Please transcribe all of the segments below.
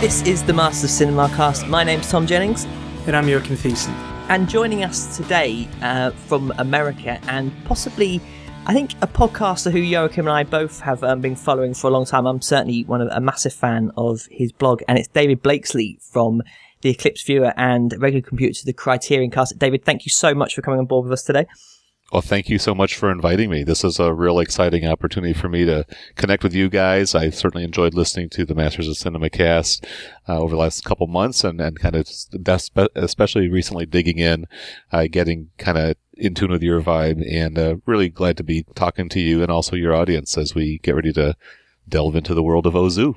This is the Masters of Cinema cast. My name's Tom Jennings, And I'm Joachim Thiessen. and joining us today uh, from America and possibly, I think, a podcaster who Joachim and I both have um, been following for a long time. I'm certainly one of a massive fan of his blog, and it's David Blakesley from the Eclipse Viewer and Regular Computer to the Criterion Cast. David, thank you so much for coming on board with us today. Well, thank you so much for inviting me. This is a real exciting opportunity for me to connect with you guys. I certainly enjoyed listening to the Masters of Cinema cast uh, over the last couple months and, and kind of especially recently digging in, uh, getting kind of in tune with your vibe and uh, really glad to be talking to you and also your audience as we get ready to delve into the world of Ozu.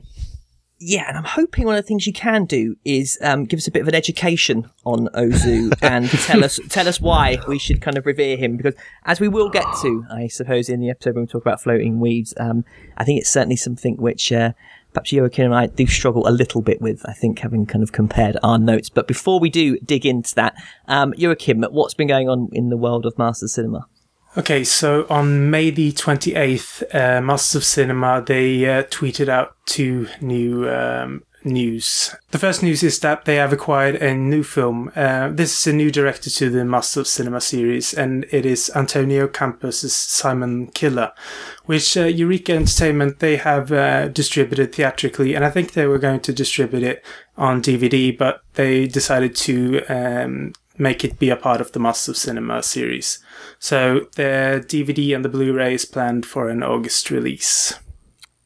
Yeah, and I'm hoping one of the things you can do is um, give us a bit of an education on Ozu and tell us tell us why we should kind of revere him because as we will get to, I suppose, in the episode when we talk about floating weeds, um, I think it's certainly something which uh, perhaps Joachim and I do struggle a little bit with. I think having kind of compared our notes, but before we do dig into that, um, Joachim, what's been going on in the world of Master Cinema? Okay, so on May the 28th, uh, Masters of Cinema, they uh, tweeted out two new um, news. The first news is that they have acquired a new film. Uh, this is a new director to the Masters of Cinema series, and it is Antonio Campos' Simon Killer, which uh, Eureka Entertainment, they have uh, distributed theatrically, and I think they were going to distribute it on DVD, but they decided to um, make it be a part of the Masters of Cinema series. So the DVD and the Blu-ray is planned for an August release.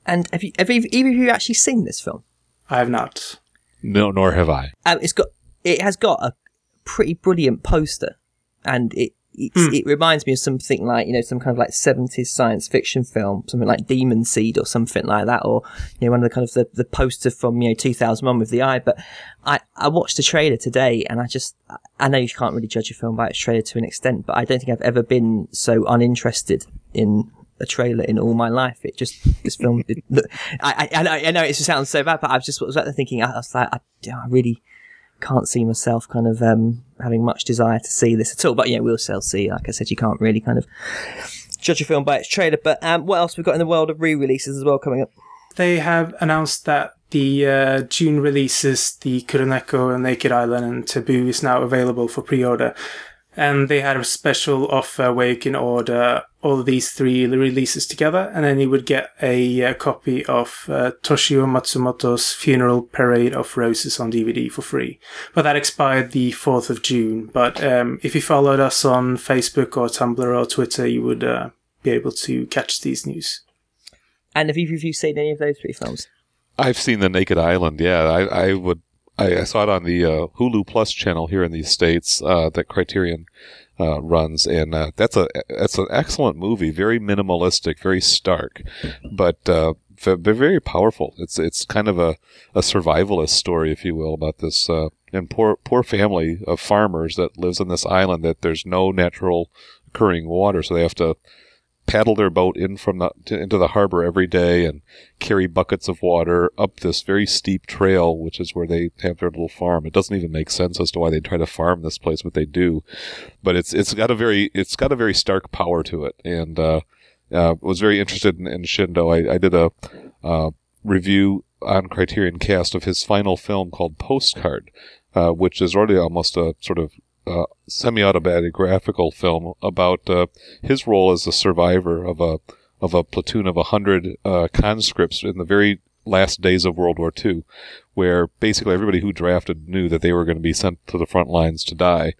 And have you, have you, either of you actually seen this film? I have not. No, nor have I. Um, it's got it has got a pretty brilliant poster, and it it's, hmm. it reminds me of something like you know some kind of like seventies science fiction film, something like Demon Seed or something like that, or you know one of the kind of the, the poster from you know two thousand one with the eye. But I I watched the trailer today, and I just I know you can't really judge a film by its trailer to an extent, but I don't think I've ever been so uninterested in a trailer in all my life. It just this film. It, I, I I know it sounds so bad, but I was just was thinking I was like I, I really can't see myself kind of um, having much desire to see this at all. But yeah, we'll still see. Like I said, you can't really kind of judge a film by its trailer. But um, what else we've got in the world of re-releases as well coming up? They have announced that the uh, June releases, the Kuroneko and Naked Island and Taboo, is now available for pre-order. And they had a special offer where you can order all of these three releases together, and then you would get a, uh copy of uh, Toshio Matsumoto's Funeral Parade of Roses on DVD for free. But that expired the 4th of June. But um, if you followed us on Facebook or Tumblr or Twitter, you would uh, be able to catch these news. And have either of you seen any of those three films? I've seen the Naked Island. Yeah, I, I would. I, I saw it on the uh, Hulu Plus channel here in the states uh, that Criterion uh, runs, and uh, that's a that's an excellent movie. Very minimalistic, very stark, but uh, very powerful. It's it's kind of a, a survivalist story, if you will, about this uh, and poor poor family of farmers that lives on this island that there's no natural occurring water, so they have to paddle their boat in from the to, into the harbor every day and carry buckets of water up this very steep trail, which is where they have their little farm. It doesn't even make sense as to why they try to farm this place, but they do. But it's it's got a very it's got a very stark power to it, and uh, uh, was very interested in, in Shindo. I, I did a uh, review on Criterion Cast of his final film called Postcard, uh, which is already almost a sort of uh, semi-autobiographical film about uh, his role as a survivor of a of a platoon of a hundred uh, conscripts in the very last days of World War II, where basically everybody who drafted knew that they were going to be sent to the front lines to die.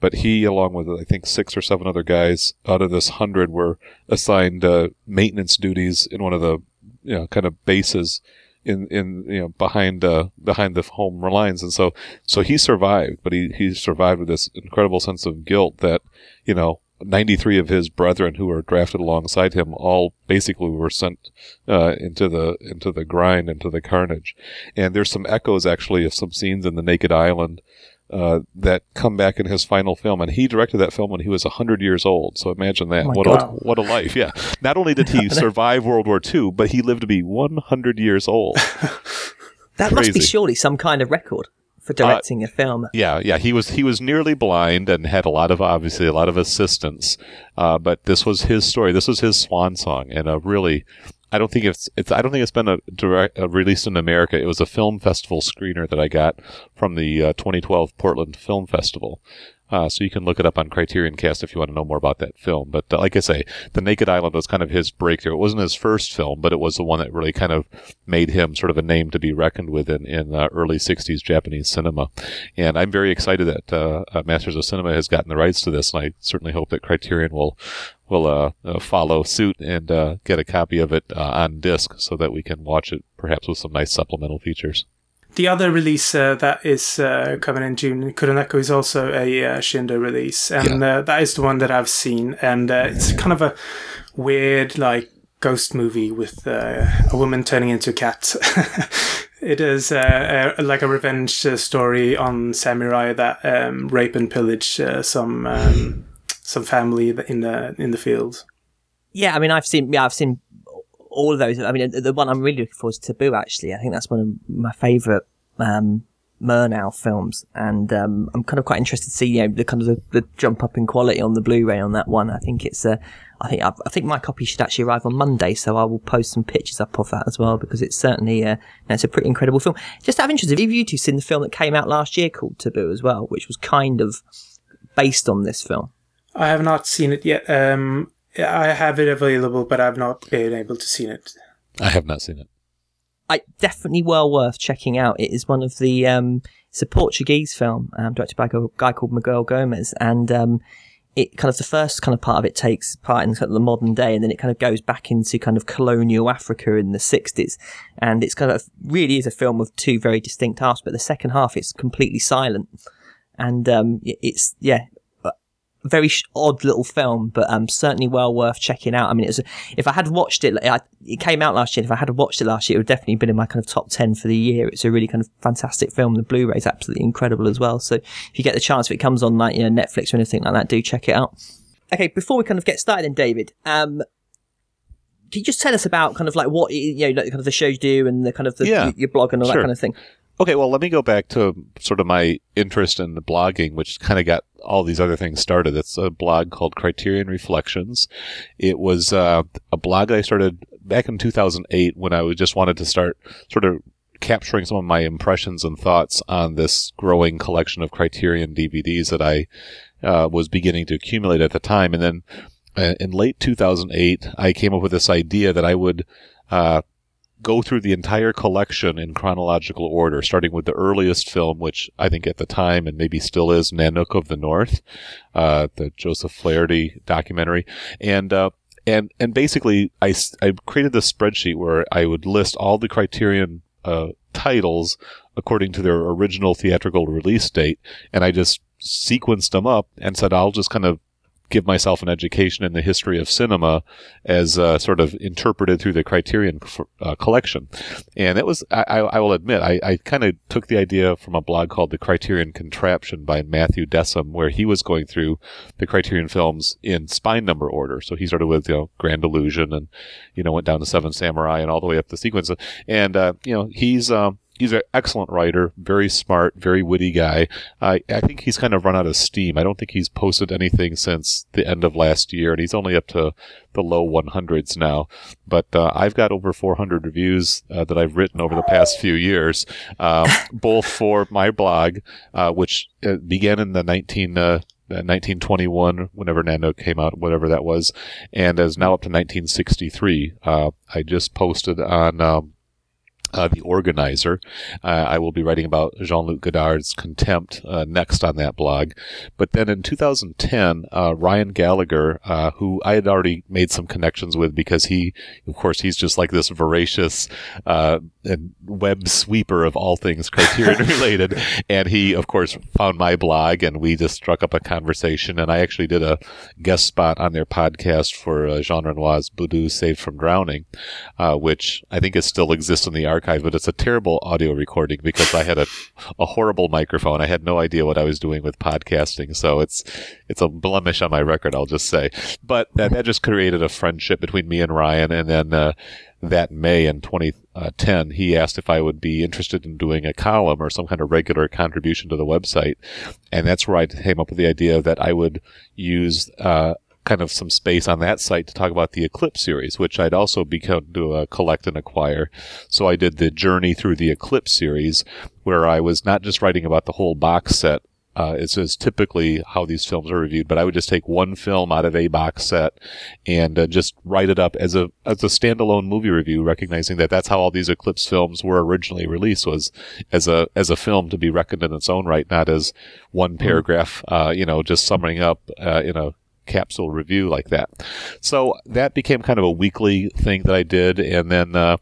But he, along with I think six or seven other guys out of this hundred, were assigned uh, maintenance duties in one of the you know kind of bases in in you know behind uh, behind the home lines, and so so he survived, but he he survived with this incredible sense of guilt that you know. 93 of his brethren who were drafted alongside him all basically were sent uh, into the into the grind into the carnage and there's some echoes actually of some scenes in the naked island uh, that come back in his final film, and he directed that film when he was hundred years old. So imagine that! Oh what God. a what a life! Yeah. Not only did he survive World War II, but he lived to be one hundred years old. That must be surely some kind of record for directing a film. Yeah, yeah. He was he was nearly blind and had a lot of obviously a lot of assistance, uh, but this was his story. This was his swan song, and a really I don't think it's it's I don't think it's been a direct uh, released in America. It was a film festival screener that I got from the uh, 2012 Portland Film Festival. Uh, so you can look it up on Criterion Cast if you want to know more about that film. But uh, like I say, The Naked Island was kind of his breakthrough. It wasn't his first film, but it was the one that really kind of made him sort of a name to be reckoned with in, in uh, early 60s Japanese cinema. And I'm very excited that uh, uh, Masters of Cinema has gotten the rights to this, and I certainly hope that Criterion will will uh, uh, follow suit and uh, get a copy of it uh, on disc so that we can watch it perhaps with some nice supplemental features. The other release uh, that is uh, coming in June, Kuroneko, is also a uh, Shindo release, and Yeah. uh, that is the one that I've seen, and uh, it's kind of a weird, like ghost movie with uh, a woman turning into a cat. it is uh, a, like a revenge uh, story on samurai that um, rape and pillage uh, some um, some family in the in the field. Yeah, I mean, I've seen yeah, I've seen all of those. I mean, the one I'm really looking for is Taboo. Actually, I think that's one of my favourite um, Murnau films, and um, I'm kind of quite interested to see you know the kind of the, the jump up in quality on the Blu-ray on that one. I think it's uh, I think I, I think my copy should actually arrive on Monday, so I will post some pictures up of that as well because it's certainly uh, it's a pretty incredible film. Just out of interest, have you two seen the film that came out last year called Taboo as well, which was kind of based on this film? I have not seen it yet. Um, I have it available, but I've not been able to see it. I have not seen it. I definitely well worth checking out. It is one of the um, it's a Portuguese film um, directed by a guy called Miguel Gomes, and um, it kind of the first kind of part of it takes part in kind of the modern day, and then it kind of goes back into kind of colonial Africa in the sixties, and it's kind of really is a film of two very distinct halves. But the second half, it's completely silent, and um, it's yeah. Very odd little film, but um, certainly well worth checking out. I mean, it was, if I had watched it, I, it came out last year. If I had watched it last year, it would definitely been in my kind of top 10 for the year. It's a really kind of fantastic film. The Blu-ray is absolutely incredible as well. So if you get the chance, if it comes on like, you know, Netflix or anything like that, do check it out. Okay. Before we kind of get started then, David, um, can you just tell us about kind of like what, you know, like kind of the shows you do and the kind of the, Yeah, your blog and all sure. that kind of thing? Okay, well, let me go back to sort of my interest in blogging, which kind of got all these other things started. It's a blog called Criterion Reflections. It was uh, a blog that I started back in 2008 when I just wanted to start sort of capturing some of my impressions and thoughts on this growing collection of Criterion DVDs that I uh, was beginning to accumulate at the time. And then uh, in late 2008, I came up with this idea that I would uh, go through the entire collection in chronological order, starting with the earliest film, which I think at the time and maybe still is Nanook of the North, uh, the Joseph Flaherty documentary, and uh, and and basically I, I created this spreadsheet where I would list all the Criterion uh, titles according to their original theatrical release date, and I just sequenced them up and said I'll just kind of give myself an education in the history of cinema as uh, sort of interpreted through the Criterion uh, collection. And it was, I, I will admit, I, I kind of took the idea from a blog called The Criterion Contraption by Matthew Dessem, where he was going through the Criterion films in spine number order. So he started with, you know, Grand Illusion and, you know, went down to Seven Samurai and all the way up the sequence. And, uh, you know, he's, um, He's an excellent writer, very smart, very witty guy. I I think he's kind of run out of steam. I don't think he's posted anything since the end of last year, and he's only up to the low 100s now. But uh, I've got over 400 reviews uh, that I've written over the past few years, um, both for my blog, uh, which uh, began in the 19. Uh, uh, 1921, whenever Nanook came out, whatever that was, and is now up to 1963. Uh, I just posted on um, uh, the organizer. Uh, I will be writing about Jean Luc Godard's Contempt uh, next on that blog. But then in 2010, uh, Ryan Gallagher, uh, who I had already made some connections with because he, of course, he's just like this voracious uh, and web sweeper of all things Criterion related. And he, of course, found my blog and we just struck up a conversation. And I actually did a guest spot on their podcast for uh, Jean Renoir's Boudou Saved from Drowning, uh, which I think is still exists in the archive, but it's a terrible audio recording because I had a, a horrible microphone. I had no idea what I was doing with podcasting. So it's, it's a blemish on my record, I'll just say. But that, that just created a friendship between me and Ryan. And then, uh, that May in 2010, he asked if I would be interested in doing a column or some kind of regular contribution to the website. And that's where I came up with the idea that I would use, uh, kind of some space on that site to talk about the Eclipse series, which I'd also begun to uh, collect and acquire. So I did the journey through the Eclipse series, where I was not just writing about the whole box set uh, it's, it's typically how these films are reviewed, but I would just take one film out of a box set and uh, just write it up as a as a standalone movie review, recognizing that that's how all these Eclipse films were originally released was as a as a film to be reckoned in its own right, not as one mm-hmm. paragraph, uh, you know, just summing up uh, in a capsule review like that. So that became kind of a weekly thing that I did, and then uh,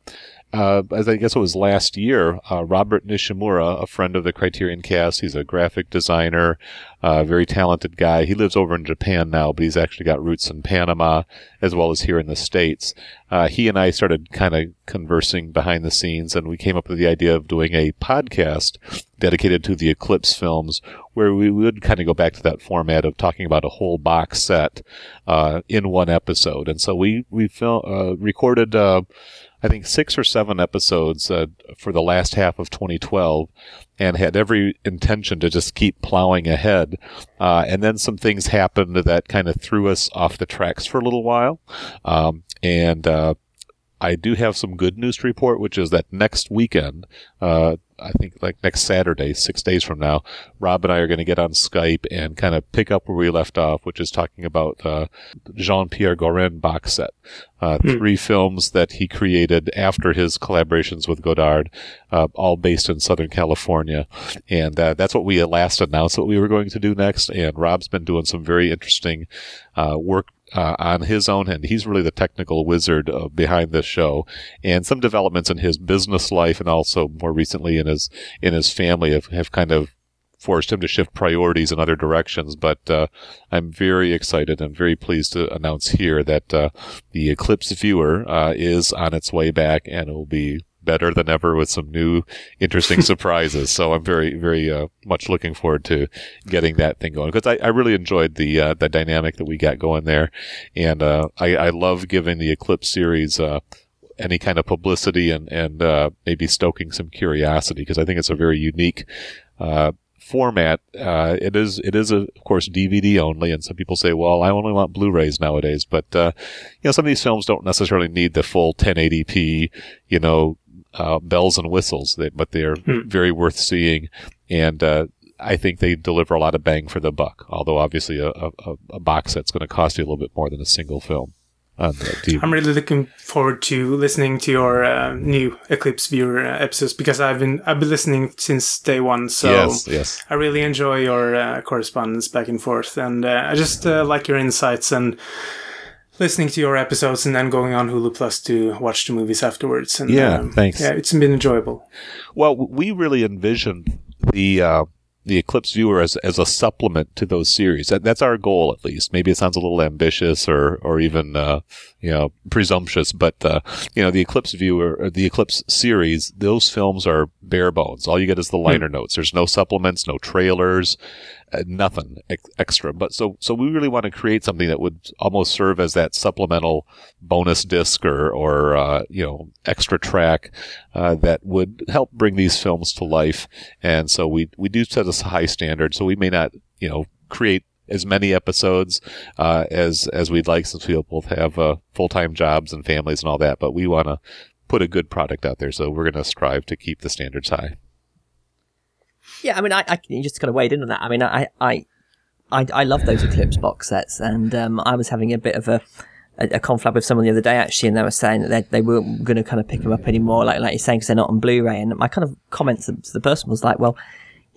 uh, as I guess it was last year, uh, Robert Nishimura, a friend of the Criterion cast, he's a graphic designer, uh, very talented guy. He lives over in Japan now, but he's actually got roots in Panama as well as here in the States. Uh, he and I started kind of conversing behind the scenes, and we came up with the idea of doing a podcast dedicated to the Eclipse films, where we would kind of go back to that format of talking about a whole box set uh, in one episode. And so we we fil- uh, recorded I think six or seven episodes uh, for the last half of 2012 and had every intention to just keep plowing ahead. Uh, and then some things happened that kind of threw us off the tracks for a little while. Um, and, uh, I do have some good news to report, which is that next weekend, uh, I think like next Saturday, six days from now, Rob and I are going to get on Skype and kind of pick up where we left off, which is talking about uh, Jean Pierre Gorin box set. Uh, hmm. Three films that he created after his collaborations with Godard, uh, all based in Southern California. And uh, that's what we last announced what we were going to do next. And Rob's been doing some very interesting uh, work uh, on his own and he's really the technical wizard uh, behind this show. And some developments in his business life and also more recently in his in his family have, have kind of forced him to shift priorities in other directions. But uh, i'm very excited and very pleased to announce here that uh, the eclipse viewer uh, is on its way back and it will be better than ever with some new interesting surprises. So I'm very, very uh, much looking forward to getting that thing going because I, I really enjoyed the uh, the dynamic that we got going there, and uh, I, I love giving the Eclipse series. Uh, any kind of publicity and and uh, maybe stoking some curiosity because I think it's a very unique uh, format. Uh, it is it is a, of course DVD only, and some people say, "Well, I only want Blu-rays nowadays." But uh, you know, some of these films don't necessarily need the full 1080p, you know, uh, bells and whistles, they, but they're hmm. very worth seeing. And uh, I think they deliver a lot of bang for the buck. Although obviously a, a, a box set's going to cost you a little bit more than a single film. I'm really looking forward to listening to your uh, new Eclipse Viewer uh, episodes because I've been I've been listening since day one. So yes, yes. I really enjoy your uh, correspondence back and forth, and uh, I just uh, like your insights and listening to your episodes and then going on Hulu Plus to watch the movies afterwards. And, yeah, um, thanks. Yeah, it's been enjoyable. Well, we really envisioned the uh, the Eclipse viewer as as a supplement to those series. That, that's our goal, at least. Maybe it sounds a little ambitious or or even uh, you know presumptuous, but uh, you know the Eclipse viewer, the Eclipse series, those films are bare bones. All you get is the liner mm. notes. There's no supplements, no trailers uh, nothing ex- extra. But so so we really want to create something that would almost serve as that supplemental bonus disc or or uh, you know extra track uh, that would help bring these films to life. And so we we do set a high standard. So we may not you know create as many episodes uh, as as we'd like since we both have uh, full time jobs and families and all that. But we want to put a good product out there, so we're going to strive to keep the standards high. Yeah, I mean, I, I just kind of weighed in on that. I mean, I, I, I, I love those Eclipse box sets, and um, I was having a bit of a, a, a, with someone the other day actually, and they were saying that they, they weren't going to kind of pick them up anymore, like like you're saying, because they're not on Blu-ray. And my kind of comments to the person was like, well,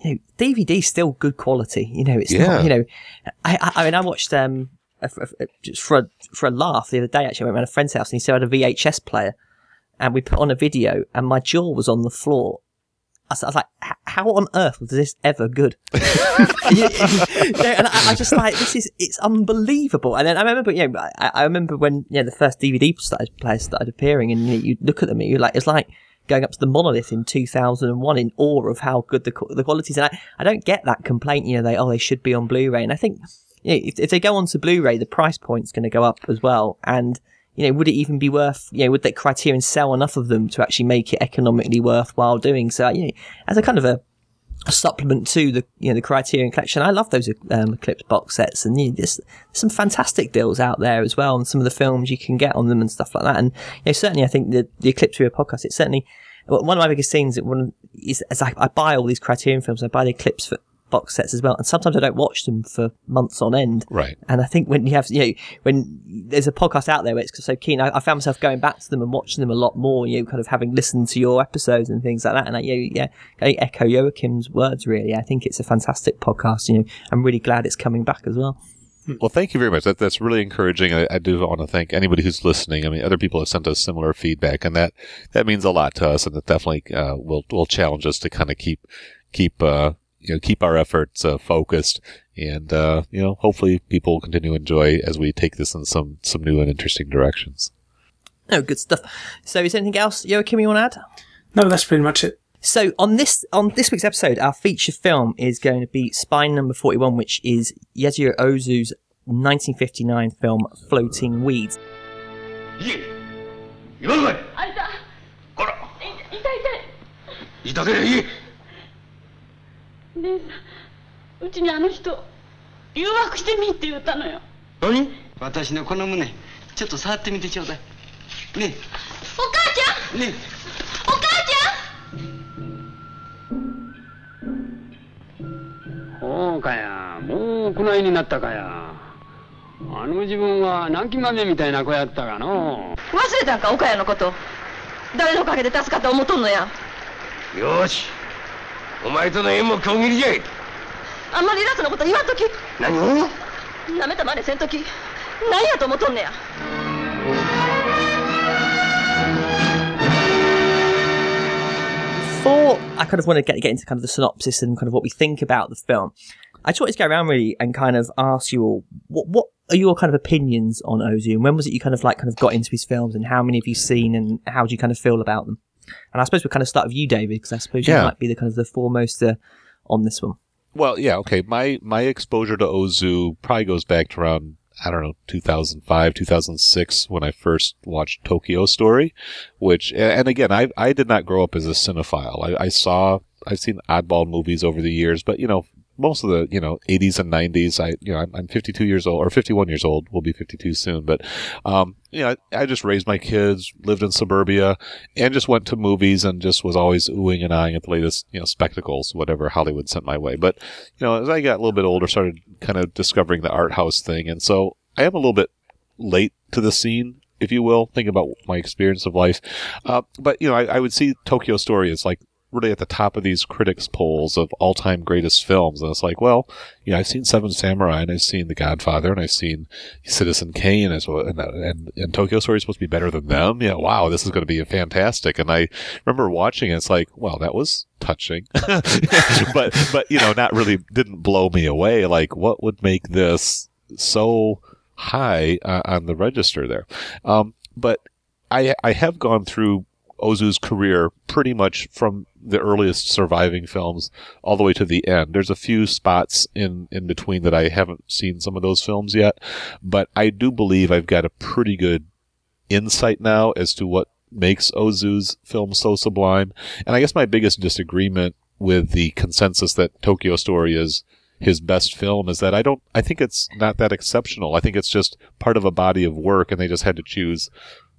you know, DVD's still good quality. You know, it's yeah. not. You know, I, I, I mean, I watched um just for a, for a laugh the other day. Actually, I went around a friend's house and he said I had a VHS player, and we put on a video, and my jaw was on the floor I was, like, how on earth was this ever good? and I, I, just like, this is, it's unbelievable. And then I remember, you know, I, I remember when, you know, the first DVD started, players started appearing and you, you look at them and you're like, it's like going up to the monolith in 2001 in awe of how good the, the quality is. And I, I don't get that complaint, you know, they, oh, they should be on Blu-ray. And I think, you know, if, if they go onto Blu-ray, the price point's going to go up as well. And, you know, would it even be worth, you know, would that criterion sell enough of them to actually make it economically worthwhile doing? So, you know, as a kind of a supplement to the you know the Criterion collection. I love those um, Eclipse box sets, and you know, there's, there's some fantastic deals out there as well, and some of the films you can get on them and stuff like that. And you know, certainly, I think the the Eclipse Review podcast. It's certainly one of my biggest scenes. One is as I, I buy all these Criterion films, I buy the Eclipse for, box sets as well. And sometimes I don't watch them for months on end. Right. And I think when you have, you know, when there's a podcast out there where it's so keen, I, I found myself going back to them and watching them a lot more, you know, kind of having listened to your episodes and things like that. And I, you know, yeah, I echo Joachim's words really. I think it's a fantastic podcast. You know, I'm really glad it's coming back as well. Well, thank you very much. That, that's really encouraging. I, I, do want to thank anybody who's listening. I mean, other people have sent us similar feedback, and that that means a lot to us, and it definitely uh, will will challenge us to kind of keep keep uh, you know keep our efforts uh, focused, and uh, you know hopefully people will continue to enjoy as we take this in some some new and interesting directions. Oh, good stuff. So, is there anything else, Joachim, you want to add? No, that's pretty much it. So on this on this week's episode, our feature film is going to be Spine Number Forty One, which is Yasujiro Ozu's 1959 film Floating Weeds. 姉さんうちにあの人誘惑してみって言ったのよ。何？私のこの胸ちょっと触ってみてちょうだい。ねお母ちゃん！え。ねお母ちそうかや。もうこないになったかや。あの自分は南紀豆みたいな子やったがの。ゃん忘れたんか岡谷のこと。誰のおかげで助かって思っとんのや。よーしお前との縁も今切りじゃいあんまり偉そうなこと言わんとき何なめたまねせんとき何やと思っとんねや Before I kind of want to get get into kind of the synopsis and kind of what we think about the film, I just wanted to go around really and kind of ask you all what what are your kind of opinions on Ozu and when was it you kind of like kind of got into his films and how many have you seen and how do you kind of feel about them? And I suppose we'll kind of start with you, David, because I suppose Yeah. you might be the kind of the foremost uh, on this one. Well, yeah, okay. My my exposure to Ozu probably goes back to around I don't know 2005, 2006 when I first watched Tokyo Story, which and again I I did not grow up as a cinephile. I, I saw I've seen oddball movies over the years, but you know most of the you know 80s and 90s I you know I'm, I'm 52 years old or 51 years old. We'll be 52 soon, but um you know I, I just raised my kids, lived in suburbia, and just went to movies and just was always oohing and eyeing at the latest, you know, spectacles, whatever Hollywood sent my way. But, you know, as I got a little bit older, started kind of discovering the art house thing. And so I am a little bit late to the scene, if you will, thinking about my experience of life. Uh, but, you know, I, I would see Tokyo Story as like really at the top of these critics polls of all time greatest films. And it's like, well, you know, I've seen Seven Samurai and I've seen The Godfather and I've seen Citizen Kane as well. And, and, and Tokyo Story is supposed to be better than them. Yeah. Wow. This is going to be fantastic. And I remember watching it. It's like, well, that was touching, but, but, you know, not really didn't blow me away. Like what would make this so high uh, on the register there? Um, but I, I have gone through Ozu's career pretty much from the earliest surviving films all the way to the end. There's a few spots in, in between that I haven't seen some of those films yet, but I do believe I've got a pretty good insight now as to what makes Ozu's film so sublime. And I guess my biggest disagreement with the consensus that Tokyo Story is his best film is that I don't, I think it's not that exceptional. I think it's just part of a body of work and they just had to choose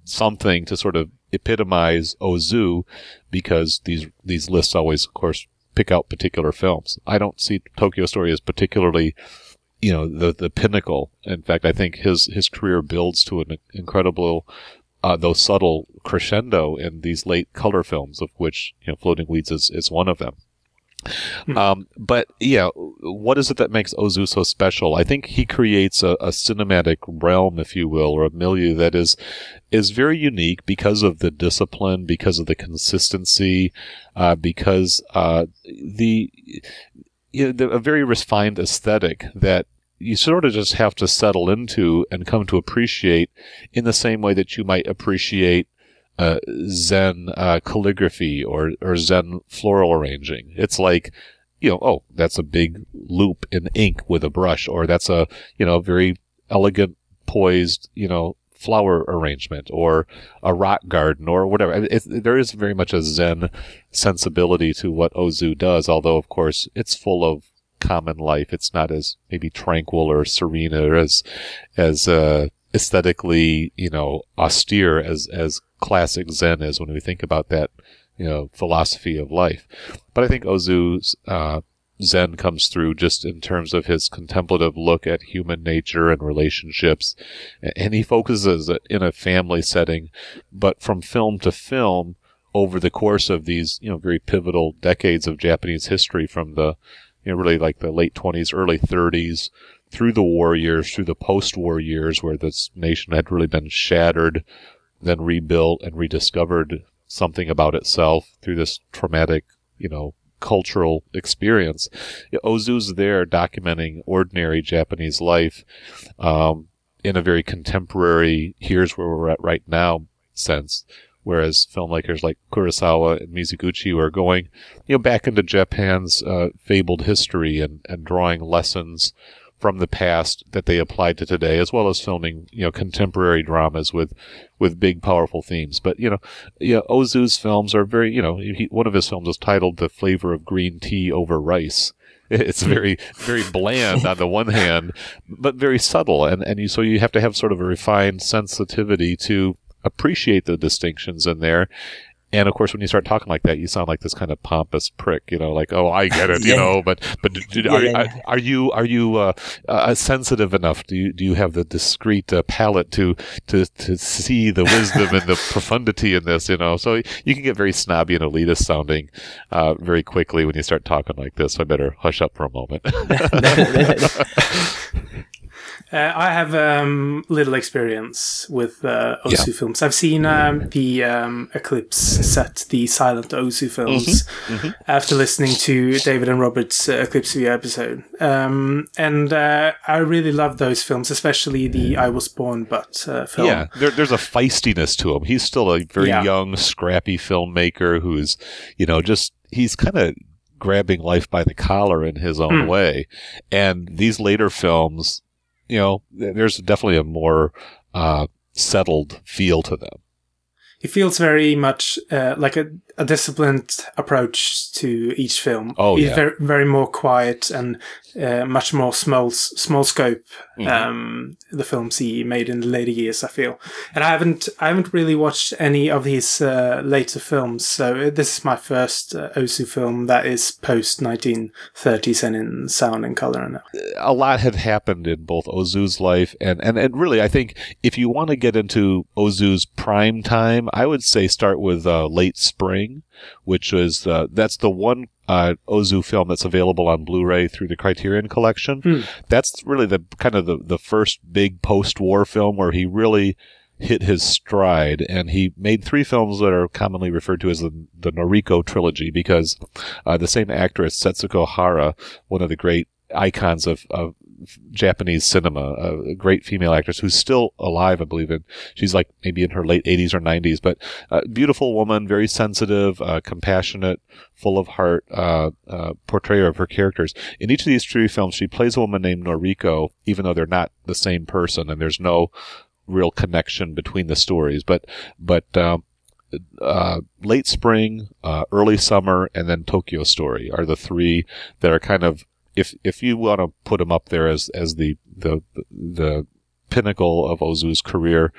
something to sort of epitomize Ozu because these these lists always of course pick out particular films. I don't see Tokyo Story as particularly you know the the pinnacle. In fact, I think his his career builds to an incredible uh, though subtle crescendo in these late color films, of which you know, Floating Weeds is, is one of them. Um, but yeah, what is it that makes Ozu so special? I think he creates a, a cinematic realm, if you will, or a milieu that is is very unique because of the discipline, because of the consistency, uh, because uh, the, you know, the a very refined aesthetic that you sort of just have to settle into and come to appreciate in the same way that you might appreciate uh, Zen uh, calligraphy or, or Zen floral arranging. It's like, you know, oh, that's a big loop in ink with a brush, or that's a, you know, very elegant, poised, you know, flower arrangement or a rock garden or whatever. It, there is very much a Zen sensibility to what Ozu does, although of course it's full of common life. It's not as maybe tranquil or serene or as as uh, aesthetically, you know, austere as as classic Zen is when we think about that, you know, philosophy of life. But I think Ozu's uh, Zen comes through just in terms of his contemplative look at human nature and relationships. And he focuses it in a family setting, but from film to film, over the course of these, you know, very pivotal decades of Japanese history from the, you know, really like the late 20s, early 30s, through the war years, through the post-war years where this nation had really been shattered, then rebuilt and rediscovered something about itself through this traumatic, you know, cultural experience. Ozu's there documenting ordinary Japanese life um, in a very contemporary, here's where we're at right now sense. Whereas filmmakers like Kurosawa and Mizoguchi were going, you know, back into Japan's uh, fabled history and, and drawing lessons from the past that they applied to today, as well as filming, you know, contemporary dramas with, with big, powerful themes. But, you know, yeah, Ozu's films are very, you know, he, one of his films is titled The Flavor of Green Tea Over Rice. It's very, very bland on the one hand, but very subtle. And, and you, so you have to have sort of a refined sensitivity to appreciate the distinctions in there and of course, when you start talking like that, you sound like this kind of pompous prick, you know, like, "Oh, I get it," yeah. you know. But but do, are, yeah. are, are, you are you uh, uh, sensitive enough? Do you do you have the discreet uh, palate to to to see the wisdom and the profundity in this? You know, so you can get very snobby and elitist sounding uh, very quickly when you start talking like this. So I better hush up for a moment. Uh, I have um, little experience with uh, Ozu yeah. films. I've seen um, the um, Eclipse set, the silent Ozu films, mm-hmm. Mm-hmm. after listening to David and Robert's uh, Eclipse View episode. Um, and uh, I really love those films, especially the I Was Born But uh, film. Yeah, there, there's a feistiness to him. He's still a very yeah. young, scrappy filmmaker who's, you know, just, he's kind of grabbing life by the collar in his own mm. way. And these later films, you know, there's definitely a more uh, settled feel to them. It feels very much uh, like a, a, disciplined approach to each film. Oh, He's yeah. very, very more quiet and uh, much more small small scope. Mm-hmm. Um, the films he made in the later years, I feel, and I haven't I haven't really watched any of his uh, later films. So this is my first uh, Ozu film that is post 1930s and in sound and color. And a lot had happened in both Ozu's life, and and and really, I think if you want to get into Ozu's prime time, I would say start with uh, Late Spring, which is uh, that's the one uh, Ozu film that's available on Blu-ray through the Criterion Collection. Hmm. That's really the kind of the, the first big post-war film where he really hit his stride, and he made three films that are commonly referred to as the, the Noriko trilogy because uh, the same actress Setsuko Hara, one of the great icons of, of Japanese cinema, a great female actress who's still alive, I believe. In she's like maybe in her late 80s or 90s, but uh, beautiful woman, very sensitive, uh, compassionate, full of heart uh, uh, portrayer of her characters. In each of these three films, she plays a woman named Noriko, even though they're not the same person, and there's no real connection between the stories. But but um, uh, late spring, uh, early summer, and then Tokyo Story are the three that are kind of if if you want to put him up there as as the the the pinnacle of Ozu's career,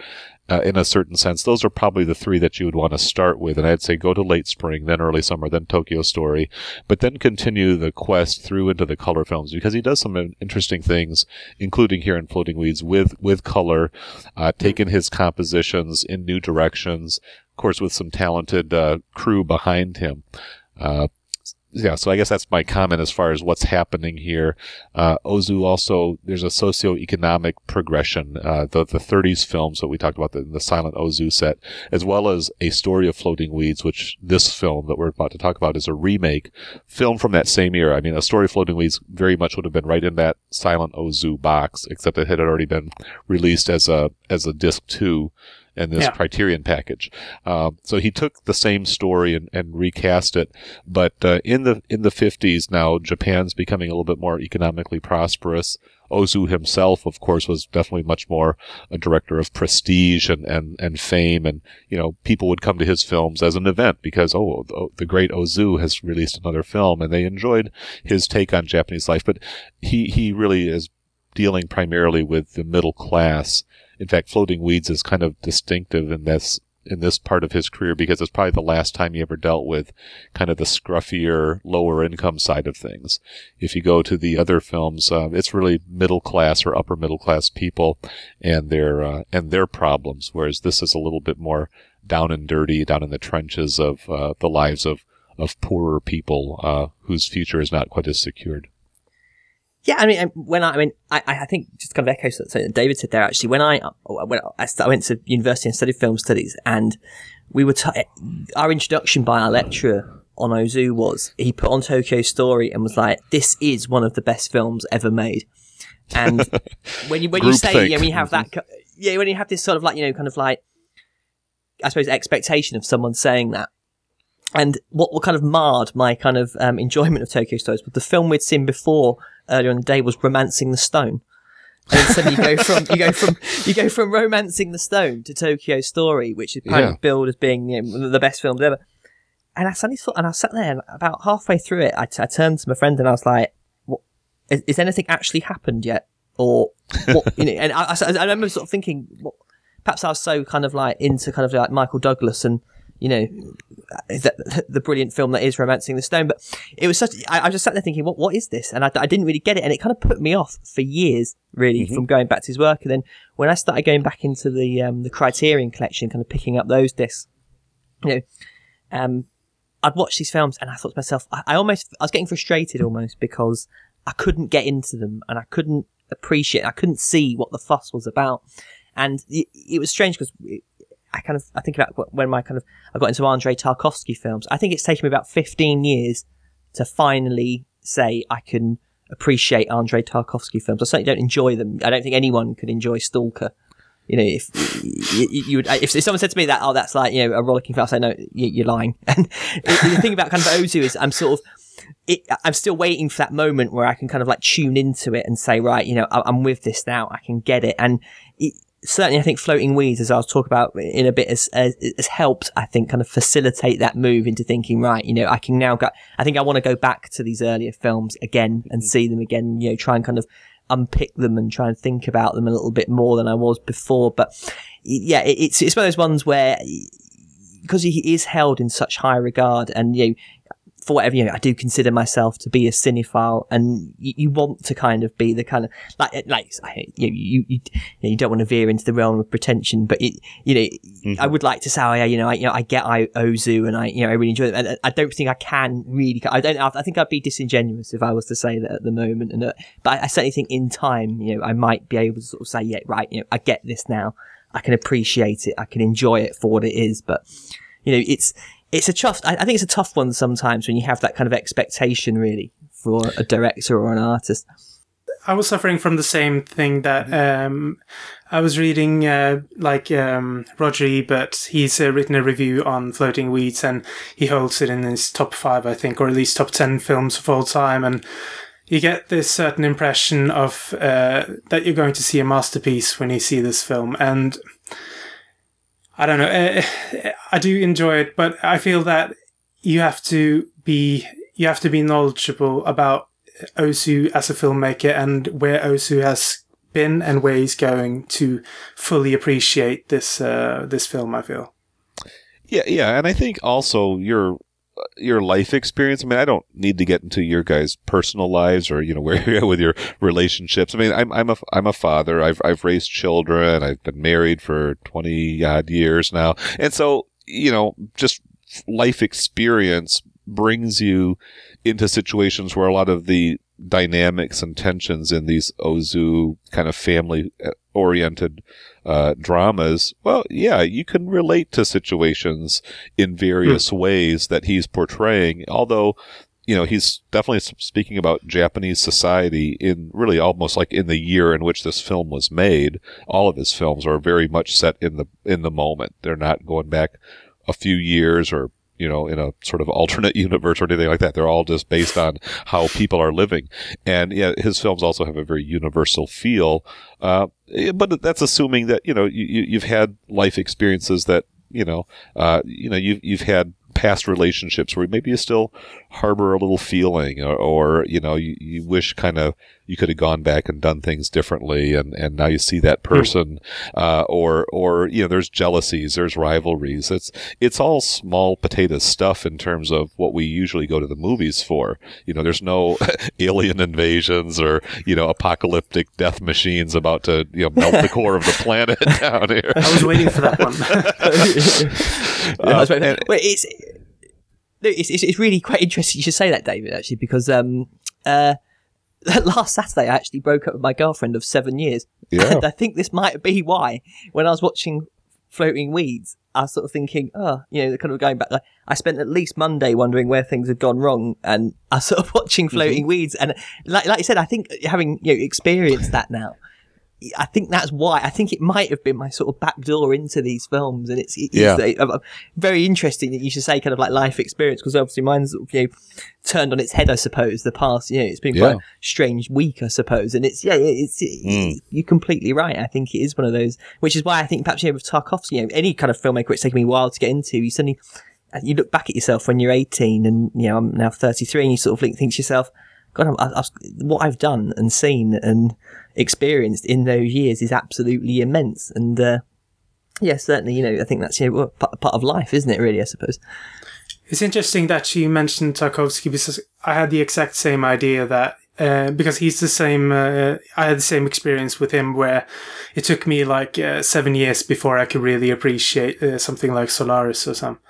uh, in a certain sense, those are probably the three that you would want to start with. And I'd say go to late spring, then early summer, then Tokyo Story, but then continue the quest through into the color films because he does some interesting things, including here in Floating Weeds with with color, uh, taking his compositions in new directions. Of course, with some talented uh, crew behind him. Uh, yeah, so I guess that's my comment as far as what's happening here. Uh, Ozu also, there's a socio-economic progression. Uh, the, the 30s films that we talked about, the, the silent Ozu set, as well as a story of floating weeds, which this film that we're about to talk about is a remake film from that same era. I mean, a story of floating weeds very much would have been right in that silent Ozu box, except it had already been released as a, as a disc two and this Yeah. Criterion package. Um, so he took the same story and, and recast it, but uh, in the in the fifties now, Japan's becoming a little bit more economically prosperous. Ozu himself, of course, was definitely much more a director of prestige and, and, and fame. And, you know, people would come to his films as an event because, oh, the- the great Ozu has released another film and they enjoyed his take on Japanese life. But he, he really is dealing primarily with the middle class. In fact, Floating Weeds is kind of distinctive in this, in this part of his career because it's probably the last time he ever dealt with kind of the scruffier, lower income side of things if you go to the other films, uh, it's really middle class or upper middle class people and their uh, and their problems. Whereas this is a little bit more down and dirty, down in the trenches of uh, the lives of of poorer people uh, whose future is not quite as secured. Yeah, I mean, when I, I mean, I, I think just kind of echoes something that David said there. Actually, when I when I, I went to university and studied film studies, and we were t- our introduction by our lecturer on Ozu was he put on Tokyo Story and was like, "This is one of the best films ever made." And when you when you say, yeah, when you have that, yeah, when you have this sort of like you know, kind of like, I suppose, expectation of someone saying that. And what, what kind of marred my kind of um, enjoyment of Tokyo Stories was the film we'd seen before earlier in the day was Romancing the Stone. And suddenly you go from you go from you go from Romancing the Stone to Tokyo Story, which is kind Yeah. of billed as being you know, the best film ever. And I suddenly thought, and I sat there, and about halfway through it, I, t- I turned to my friend and I was like, "What? Is, is anything actually happened yet?" Or what? You know, and I, I, I remember sort of thinking, what, perhaps I was so kind of like into kind of like Michael Douglas and you know the, the brilliant film that is Romancing the Stone. But it was such. I, I just sat there thinking, what what is this? And I, I didn't really get it, and it kind of put me off for years, really, from going back to his work. And then when I started going back into the um, the Criterion collection, kind of picking up those discs, you know, um, I'd watch these films and I thought to myself, I, I almost, I was getting frustrated almost because I couldn't get into them and I couldn't appreciate, I couldn't see what the fuss was about. And it was strange because I kind of, I think about when my kind of, I got into Andrei Tarkovsky films. I think it's taken me about 15 years to finally say I can appreciate Andrei Tarkovsky films. I certainly don't enjoy them. I don't think anyone could enjoy Stalker. You know, if you, you would, if, if someone said to me that, oh, that's like you know a rollicking film, I say no, you, you're lying. And the thing about kind of Ozu is, I'm sort of, it, I'm still waiting for that moment where I can kind of like tune into it and say, right, you know, I- I'm with this now. I can get it. And it, certainly, I think floating weeds, as I'll talk about in a bit, has, has, helped. I think kind of facilitate that move into thinking, right, you know, I can now go. I think I want to go back to these earlier films again and mm. see them again. You know, try and kind of unpick them and try and think about them a little bit more than I was before. But yeah, it's it's one of those ones where because he is held in such high regard, and you know, for whatever you know, I do consider myself to be a cinephile, and you, you want to kind of be the kind of like like you you you, you don't want to veer into the realm of pretension, but it you know I would like to say, oh, yeah, you know, I, you know, I get I Ozu, and I you know I really enjoy it, and I- I don't think I can really, I don't, I think I'd be disingenuous if I was to say that at the moment, and uh, but I, I certainly think in time, you know, I might be able to sort of say, yeah, right, you know, I get this now. I can appreciate it. I can enjoy it for what it is. But you know, it's it's a tough. I, I think it's a tough one sometimes when you have that kind of expectation, really, for a director or an artist. I was suffering from the same thing that um, I was reading, uh, like um, Roger Ebert. He's uh, written a review on Floating Weeds, and he holds it in his top five, I think, or at least top ten films of all time. And you get this certain impression of uh, that you're going to see a masterpiece when you see this film, and I don't know. I do enjoy it, but I feel that you have to be you have to be knowledgeable about Ozu as a filmmaker and where Ozu has been and where he's going to fully appreciate this uh, this film. I feel. Yeah, yeah, and I think also your your life experience. I mean, I don't need to get into your guys' personal lives or you know where you're with your relationships. I mean, I'm I'm a I'm a father. I've I've raised children. I've been married for twenty odd years now, and so you know, just life experience brings you into situations where a lot of the dynamics and tensions in these Ozu kind of family oriented uh, dramas, well, yeah, you can relate to situations in various ways that he's portraying. Although, you know, he's definitely speaking about Japanese society in really almost like in the year in which this film was made. All of his films are very much set in the in the moment. They're not going back a few years or you know in a sort of alternate universe or anything like that. They're all just based on how people are living. And yeah, his films also have a very universal feel. Uh, but that's assuming that you know you- you've had life experiences that you know uh, you know you've you've had past relationships where maybe you still harbor a little feeling or, or you know you, you wish kind of you could have gone back and done things differently and, and now you see that person uh, or or you know there's jealousies there's rivalries. It's it's all small potato stuff in terms of what we usually go to the movies for. You know there's no alien invasions or you know apocalyptic death machines about to you know melt the core of the planet down here. I was waiting for that one. That's and- it's, it's, it's, it's really quite interesting you should say that, David, actually, because um, uh, last Saturday I actually broke up with my girlfriend of seven years. Yeah. And I think this might be why, when I was watching Floating Weeds, I was sort of thinking, oh, you know, kind of going back. Like, I spent at least Monday wondering where things had gone wrong, and I was sort of watching mm-hmm. Floating Weeds, and like, like you said, I think having you know experienced that now, I think that's why. I think it might have been my sort of backdoor into these films, and it's, Yeah. uh, very interesting that you should say kind of like life experience because obviously mine's you know turned on its head. I suppose the past, you know, it's been quite Yeah. a strange week, I suppose, and it's yeah, it's, it's you're completely right. I think it is one of those, which is why I think perhaps you know with Tarkovsky, you know, any kind of filmmaker, it's taken me a while to get into. You suddenly you look back at yourself when you're 18, and you know I'm now 33, and you sort of think, think to yourself. God, I, I, what I've done and seen and experienced in those years is absolutely immense. And uh, yeah, certainly, you know, I think that's you know part, part of life, isn't it? Really, I suppose. It's interesting that you mentioned Tarkovsky because I had the exact same idea that uh, because he's the same. Uh, I had the same experience with him where it took me like uh, seven years before I could really appreciate uh, something like Solaris or something.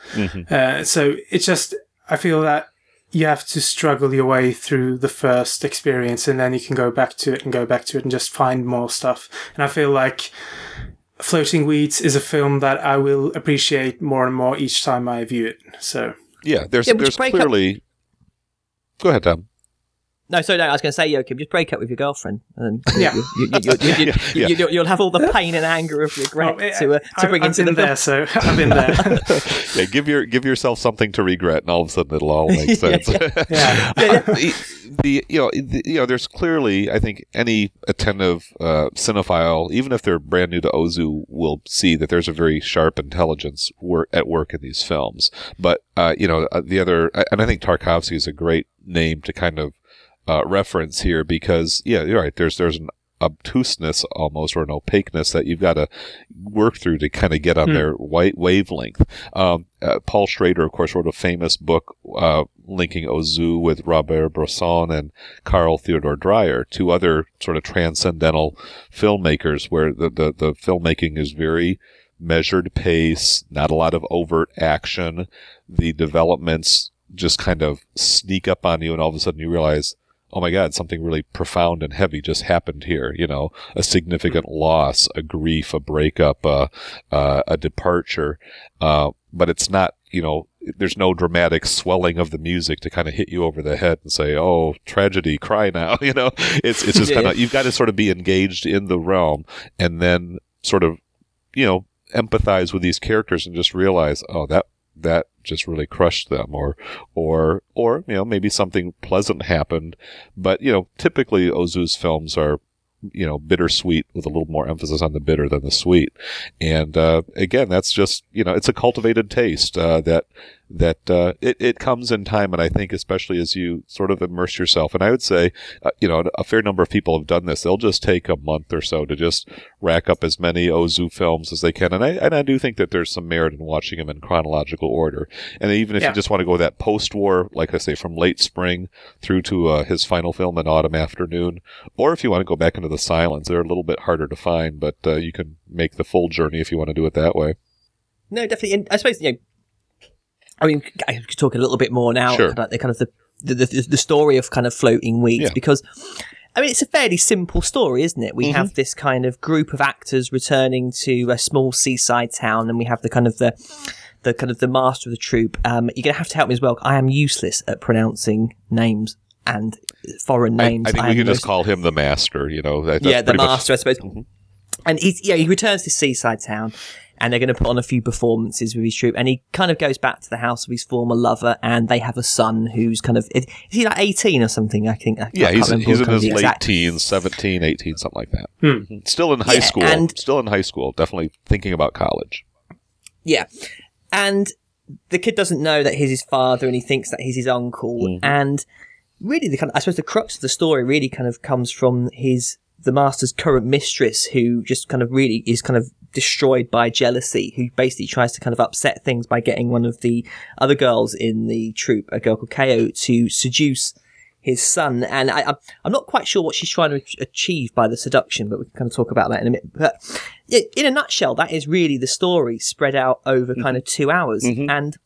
Uh, so it's just I feel that you have to struggle your way through the first experience and then you can go back to it and go back to it and just find more stuff. And I feel like Floating Weeds is a film that I will appreciate more and more each time I view it. So yeah there's Yeah, there's just break up- clearly go ahead tom No, sorry, no, I was going to say, Joachim, just break up with your girlfriend, and Yeah. you, you, you, you, you, Yeah. you, will have all the pain and anger of regret Oh, to uh, to I- bring I've into the been film. there, so I've been there. yeah, give your give yourself something to regret, and all of a sudden it'll all make sense. Yeah. the, the- you know the, you know there's clearly I think any attentive uh, cinephile, even if they're brand new to Ozu, will see that there's a very sharp intelligence work at work in these films. But uh, you know uh, the other, and I think Tarkovsky is a great name to kind of uh, reference here because yeah, you're right. There's there's an obtuseness almost or an opaqueness that you've got to work through to kind of get on their white wavelength. Um, uh, Paul Schrader, of course, wrote a famous book uh, linking Ozu with Robert Bresson and Carl Theodor Dreyer, two other sort of transcendental filmmakers, where the, the, the filmmaking is very measured pace, not a lot of overt action. The developments just kind of sneak up on you, and all of a sudden you realize, oh my God, something really profound and heavy just happened here. You know, a significant loss, a grief, a breakup, uh, uh, a departure. Uh, but it's not, you know, there's no dramatic swelling of the music to kind of hit you over the head and say, "Oh, tragedy, cry now." You know, it's it's just kind of you've got to sort of be engaged in the realm and then sort of, you know, empathize with these characters and just realize, oh, that that just really crushed them or or or you know maybe something pleasant happened. But you know typically ozu's films are you know bittersweet with a little more emphasis on the bitter than the sweet. And uh, again that's just you know it's a cultivated taste uh, that that uh, it, it comes in time and i think especially as you sort of immerse yourself and i would say uh, you know a fair number of people have done this they'll just take a month or so to just rack up as many ozu films as they can and i and i do think that there's some merit in watching them in chronological order and even if Yeah. you just want to go that post-war like i say from late spring through to uh, his final film in autumn afternoon or if you want to go back into the silents they're a little bit harder to find but uh, you can make the full journey if you want to do it that way No, definitely. And I suppose you know. I mean, I could talk a little bit more now. Sure. Of, the kind of the, the the the story of kind of floating weeds Yeah. because. I mean, it's a fairly simple story, isn't it? We Mm-hmm. have this kind of group of actors returning to a small seaside town, and we have the kind of the the kind of the master of the troupe. Um, you're going to have to help me as well. I am useless at pronouncing names and foreign names. I think am we can just call him the master. You know, that, yeah, the pretty much- Mm-hmm. master, I suppose. And he's yeah, he returns to seaside town, and they're going to put on a few performances with his troupe. And he kind of goes back to the house of his former lover, and they have a son who's kind of is he like eighteen or something? I think. I Yeah, he's, remember he's in his the late exact- teens, 17, 18, something like that. Mhm. Still in high Yeah, school. and- Still in high school. Definitely thinking about college. Yeah, and the kid doesn't know that he's his father, and he thinks that he's his uncle. Mm-hmm. And really, the kind of, I suppose the crux of the story really kind of comes from his the master's current mistress, who just kind of really is kind of destroyed by jealousy. Who basically tries to kind of upset things by getting one of the other girls in the troupe, a girl called Ko, to seduce his son. And I, I'm, I'm not quite sure what she's trying to achieve by the seduction, but we can kind of talk about that in a minute. But in a nutshell, that is really the story spread out over mm-hmm. kind of two hours. Mm-hmm. And, and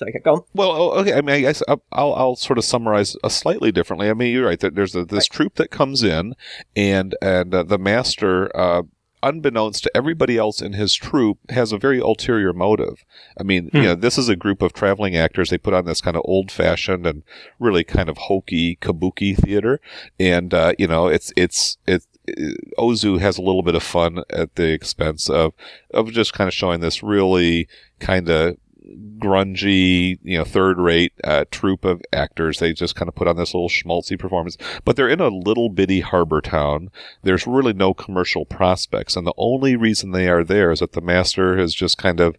sorry, go on. Well, oh, okay. I mean, I guess I'll, I'll, I'll sort of summarize uh, slightly differently. I mean, you're right. There's a, this troupe that comes in, and and uh, the master, uh, unbeknownst to everybody else in his troupe, has a very ulterior motive. I mean, you know, this is a group of traveling actors. They put on this kind of old-fashioned and really kind of hokey kabuki theater, and uh, you know, it's it's it's. Ozu has a little bit of fun at the expense of of just kind of showing this really kind of grungy, you know, third rate uh, troupe of actors. They just kind of put on this little schmaltzy performance. But they're in a little bitty harbor town. There's really no commercial prospects. And the only reason they are there is that the master has just kind of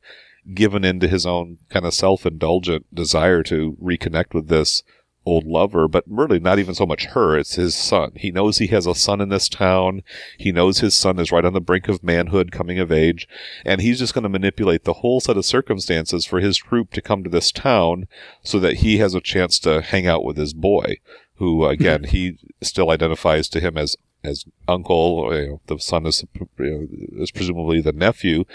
given into his own kind of self indulgent desire to reconnect with this old lover, but really not even so much her, it's his son. He knows he has a son in this town. He knows his son is right on the brink of manhood, coming of age, and he's just going to manipulate the whole set of circumstances for his troupe to come to this town so that he has a chance to hang out with his boy, who again he still identifies to him as as uncle. You know, the son is, you know, is presumably the nephew,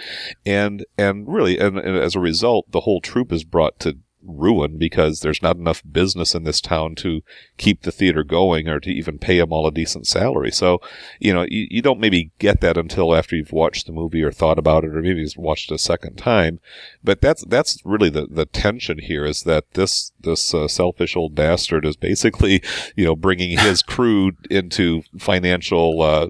and and really, and, and as a result, the whole troupe is brought to ruin because there's not enough business in this town to keep the theater going or to even pay them all a decent salary. So, you know, you, you don't maybe get that until after you've watched the movie or thought about it or maybe just watched it a second time. But that's that's really the, the tension here is that this this uh, selfish old bastard is basically, you know, bringing his crew into financial uh,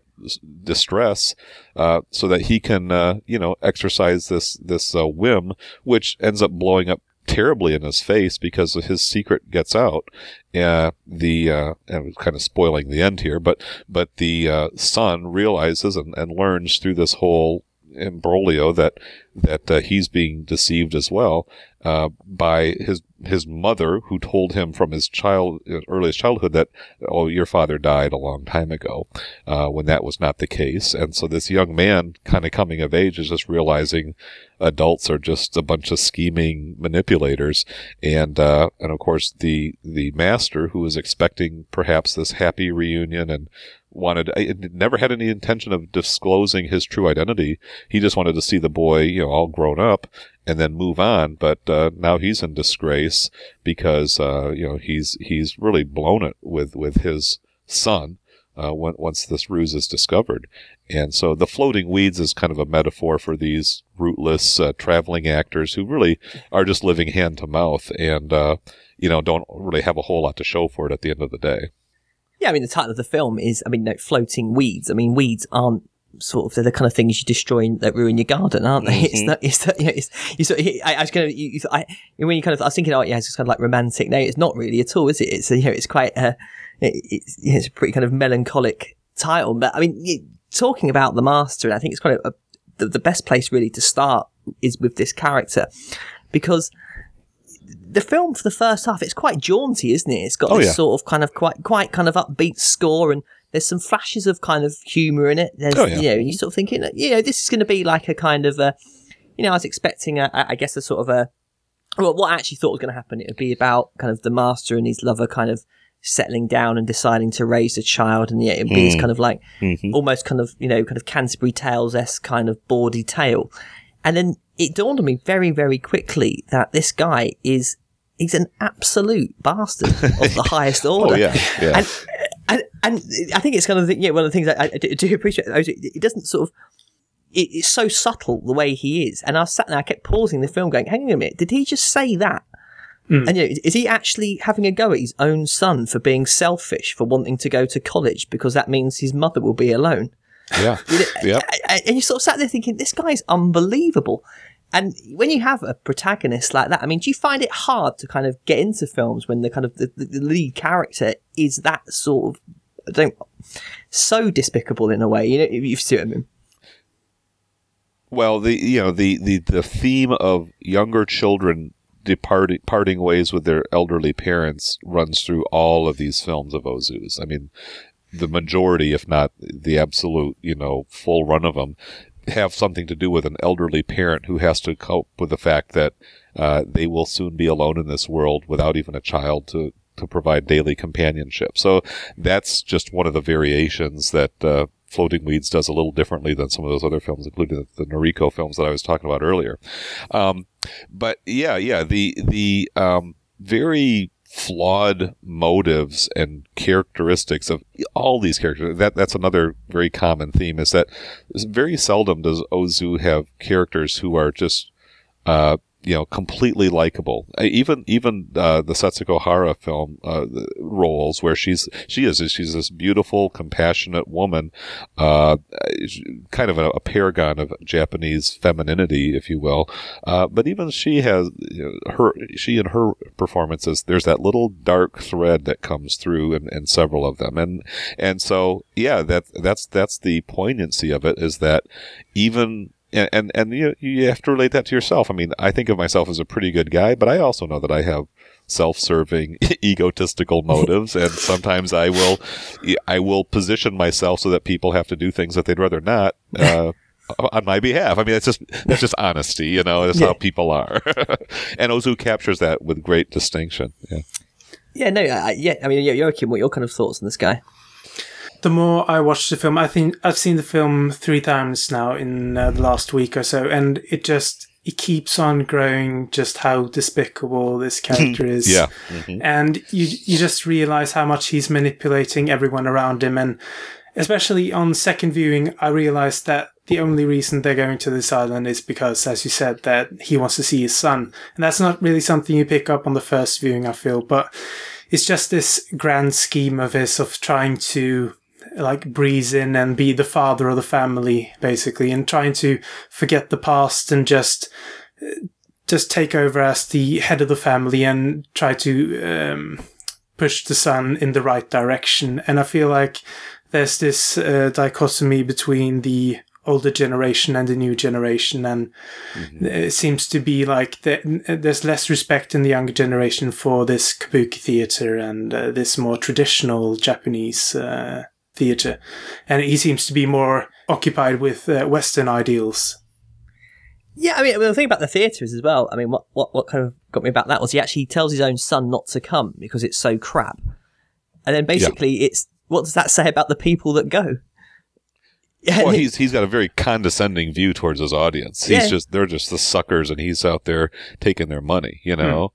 distress uh, so that he can, uh, you know, exercise this this uh, whim, which ends up blowing up terribly in his face because his secret gets out. Uh, the uh, and kind of spoiling the end here, but but the uh, son realizes and, and learns through this whole imbroglio that that uh, he's being deceived as well uh, by his his mother, who told him from his child earliest childhood that oh your father died a long time ago, uh, when that was not the case, and so this young man, kind of coming of age, is just realizing adults are just a bunch of scheming manipulators, and uh, and of course the the master who is expecting perhaps this happy reunion and wanted I never had any intention of disclosing his true identity. He just wanted to see the boy, you know, all grown up and then move on. But uh, now he's in disgrace because uh, you know he's he's really blown it with with his son. Uh, when, once this ruse is discovered, and so the floating weeds is kind of a metaphor for these rootless uh, traveling actors who really are just living hand to mouth, and uh, you know don't really have a whole lot to show for it at the end of the day. Yeah, I mean, the title of the film is, I mean, no, floating weeds. I mean, weeds aren't sort of they're the kind of things you destroy that ruin your garden, aren't they? It's not. It's not, you know, it's you sort. Of, I, I was gonna. You, you, I when you kind of, I was thinking, oh yeah, it's kind of like romantic. No, it's not really at all, is it? It's you know, it's quite. Uh, it, it's, it's a pretty kind of melancholic title, but I mean, you, talking about the master, and I think it's kind of a, the, the best place really to start is with this character because the film for the first half it's quite jaunty isn't it? It's got Oh, this yeah. sort of kind of quite quite kind of upbeat score and there's some flashes of kind of humor in it. There's Oh, yeah. you know you sort of thinking you know this is going to be like a kind of a you know i was expecting a i guess a sort of a well what i actually thought was going to happen it would be about kind of the master and his lover kind of settling down and deciding to raise a child and yeah it'd be this hmm. kind of like mm-hmm. almost kind of you know kind of canterbury tales-esque kind of bawdy tale and then it dawned on me very, very quickly that this guy is he's an absolute bastard of the oh, highest order. Oh, yeah, yeah. And, and and I think it's kind of the, yeah, one of the things I, I do do appreciate. It doesn't sort of it, it's so subtle the way he is. And I sat there, I kept pausing the film, going, "Hang on a minute, did he just say that?" Hmm. And you know, is he actually having a go at his own son for being selfish, for wanting to go to college because that means his mother will be alone? Yeah. yep. And and you sort of sat there thinking, this guy's unbelievable. And when you have a protagonist like that, I mean, do you find it hard to kind of get into films when the kind of the, the, the lead character is that sort of, I don't, so despicable in a way? You know, if you see what I mean. Well, the you know the the the theme of younger children departing parting ways with their elderly parents runs through all of these films of Ozu's. I mean, the majority, if not the absolute, you know, full run of them, have something to do with an elderly parent who has to cope with the fact that uh, they will soon be alone in this world without even a child to to provide daily companionship. So that's just one of the variations that uh, Floating Weeds does a little differently than some of those other films, including the, the Noriko films that I was talking about earlier. Um, but yeah, yeah, the the um, very flawed motives and characteristics of all these characters. That that's another very common theme is that very seldom does Ozu have characters who are just uh, you know completely likable. Uh, Even even uh, the Setsuko Hara film uh, roles where she's she is she's this beautiful, compassionate woman, uh, kind of a, a paragon of Japanese femininity, if you will. Uh, but even she has you know, her she and her performances. There's that little dark thread that comes through in, in several of them, and and so yeah, that that's that's the poignancy of it is that even and and, and you, you have to relate that to yourself. I mean, I think of myself as a pretty good guy, but I also know that I have self-serving, egotistical motives, and sometimes I will, I will position myself so that people have to do things that they'd rather not. Uh, on my behalf. I mean, that's just that's just honesty, you know. That's Yeah. how people are, and Ozu captures that with great distinction. Yeah. Yeah, no, I, yeah. I mean, Joachim, what are your kind of thoughts on this guy? The more I watch the film, I think I've seen the film three times now in uh, the last week or so, and it just it keeps on growing. Just how despicable this character is. Yeah. and you you just realize how much he's manipulating everyone around him, and especially on second viewing, I realized that the only reason they're going to this island is because, as you said, that he wants to see his son, and that's not really something you pick up on the first viewing. I feel, but it's just this grand scheme of his of trying to like breeze in and be the father of the family basically and trying to forget the past and just just take over as the head of the family and try to um, push the son in the right direction. And i feel like there's this uh, dichotomy between the older generation and the new generation and it seems to be like the, there's less respect in the younger generation for this kabuki theater and uh, this more traditional japanese uh, theater and he seems to be more occupied with uh, western ideals Yeah, I mean, the thing about the theatre is as well. I mean, what, what what kind of got me about that was he actually tells his own son not to come because it's so crap, and then basically it's what does that say about the people that go? Well, he's he's got a very condescending view towards his audience. He's Yeah. just they're just the suckers, and he's out there taking their money, you know.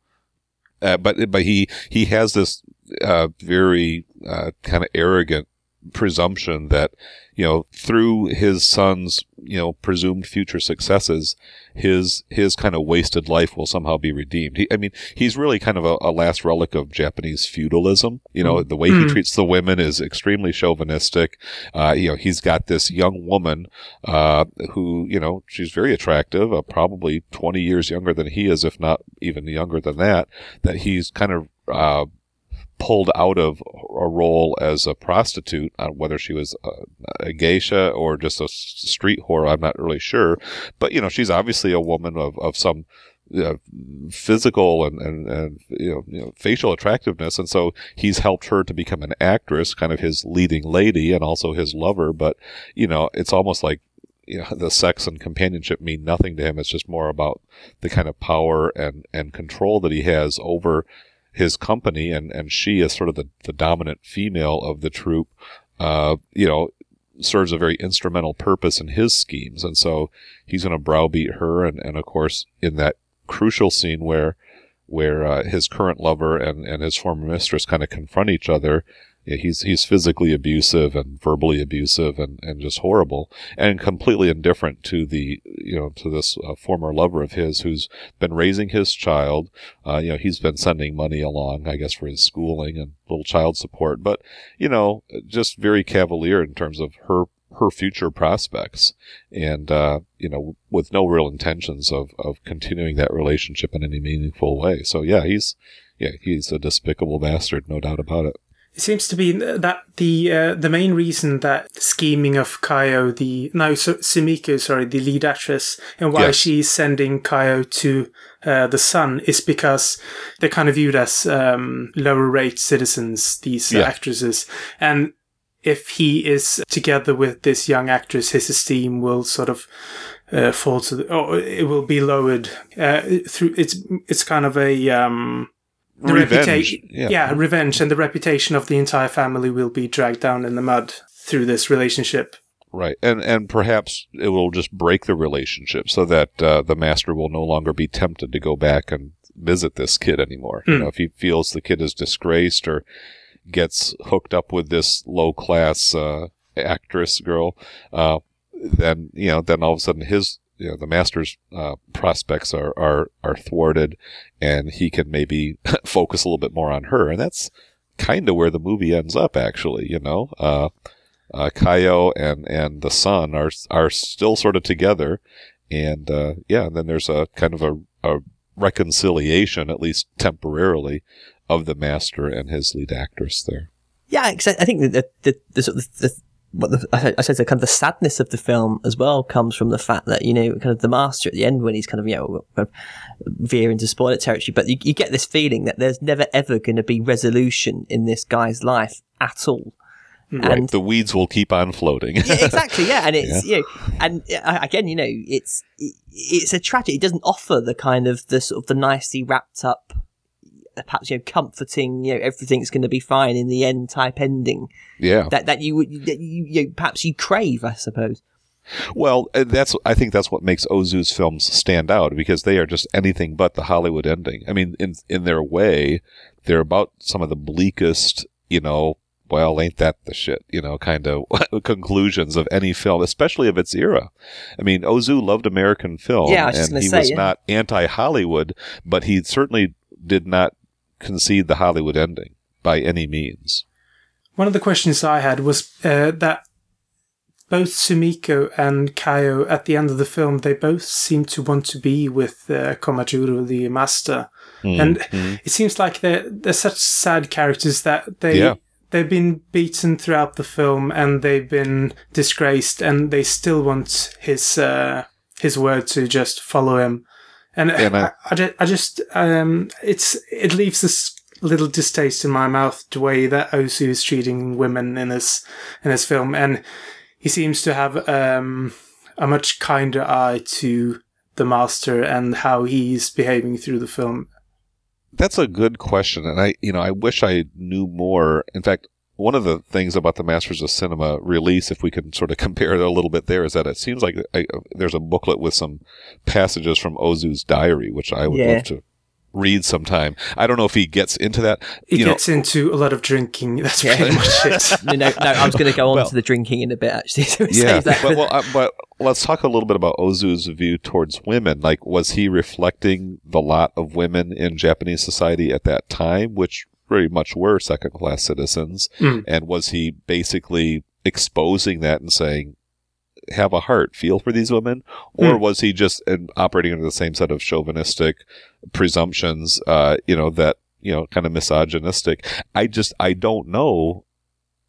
Uh, but but he he has this uh, very uh, kind of arrogant presumption that you know through his son's you know presumed future successes his his kind of wasted life will somehow be redeemed. He, i mean he's really kind of a, a last relic of japanese feudalism. You know the way he treats the women is extremely chauvinistic. Uh, you know he's got this young woman uh, who you know she's very attractive uh, probably 20 years younger than he is if not even younger than that that he's kind of uh, pulled out of a role as a prostitute, uh, whether she was a, a geisha or just a street whore, I'm not really sure. But, you know, she's obviously a woman of, of some uh, physical and, and, and you, know, you know, facial attractiveness. And so he's helped her to become an actress, kind of his leading lady and also his lover. But, you know, it's almost like, you know, the sex and companionship mean nothing to him. It's just more about the kind of power and, and control that he has over his company and, and she is sort of the, the dominant female of the troupe, uh, you know, serves a very instrumental purpose in his schemes. And so he's going to browbeat her. And, and of course, in that crucial scene where, where, uh, his current lover and, and his former mistress kind of confront each other, yeah, he's he's physically abusive and verbally abusive and, and just horrible and completely indifferent to the you know to this uh, former lover of his who's been raising his child. Uh, you know he's been sending money along, I guess, for his schooling and little child support, but you know just very cavalier in terms of her her future prospects and uh, you know with no real intentions of of continuing that relationship in any meaningful way. So yeah, he's yeah he's a despicable bastard, no doubt about it. It seems to be that the uh, the main reason that scheming of Kayo, the no Sumiko, sorry, the lead actress, and why yes. she's sending Kayo to uh, the son is because they're kind of viewed as um, lower rate citizens, these yeah. actresses, and if he is together with this young actress, his esteem will sort of uh, fall to the, or it will be lowered uh, through. It's it's kind of a um, the reputation, yeah. yeah, revenge, and the reputation of the entire family will be dragged down in the mud through this relationship. Right, and and perhaps it will just break the relationship so that uh, the master will no longer be tempted to go back and visit this kid anymore. Mm. You hmm. know, if he feels the kid is disgraced or gets hooked up with this low class uh, actress girl, uh, then you know, then all of a sudden his you know the master's uh, prospects are, are are thwarted, and he can maybe focus a little bit more on her, and that's kind of where the movie ends up. Actually, you know, uh, uh, and and the son are are still sort of together, and uh, yeah, and then there's a kind of a, a reconciliation, at least temporarily, of the master and his lead actress there. Yeah, I think the the, the, the, what the, I, I said the kind of the sadness of the film as well comes from the fact that you know kind of the master at the end when he's kind of you know kind of veer into spoiler territory, but you, you get this feeling that there's never ever going to be resolution in this guy's life at all. Hmm. And, the weeds will keep on floating. yeah, exactly, yeah, and it's yeah. you know, and uh, again, you know, it's it's a tragedy. It doesn't offer the kind of the sort of the nicely wrapped up perhaps you know comforting you know everything's going to be fine in the end type ending yeah that that you would that you, you perhaps you crave i suppose well, uh, that's I think that's what makes Ozu's films stand out because they are just anything but the Hollywood ending. I mean, in in their way, they're about some of the bleakest, you know, well, ain't that the shit, you know, kind of conclusions of any film, especially of its era. I mean, Ozu loved American film, yeah, and he say, was yeah. not anti-Hollywood, but he certainly did not concede the Hollywood ending by any means. One of the questions I had was uh, that both Sumiko and Kayo, at the end of the film, they both seem to want to be with uh, Komajuro, the master. Mm, and mm. it seems like they're, they're such sad characters that they. Yeah. They've been beaten throughout the film and they've been disgraced, and they still want his uh, his word to just follow him. And yeah, I, I, I, just, um, it's, it leaves this little distaste in my mouth the way that Ozu is treating women in this, in this film. And he seems to have, um, a much kinder eye to the master and how he's behaving through the film. That's a good question. And I, you know, I wish I knew more. In fact, one of the things about the Masters of Cinema release, if we can sort of compare it a little bit there, is that it seems like I, there's a booklet with some passages from Ozu's diary, which I would yeah. love to read sometime. I don't know if he gets into that. He you gets know. into a lot of drinking. That's yeah. pretty much it. no, no, no, I was going to go on well, to the drinking in a bit, actually. So yeah, but, well, uh, but let's talk a little bit about Ozu's view towards women. Like, was he reflecting the lot of women in Japanese society at that time, which very much were second class citizens. Mm. And was he basically exposing that and saying, have a heart, feel for these women? Or mm. was he just operating under the same set of chauvinistic presumptions, uh, you know, that, you know, kind of misogynistic? I just, I don't know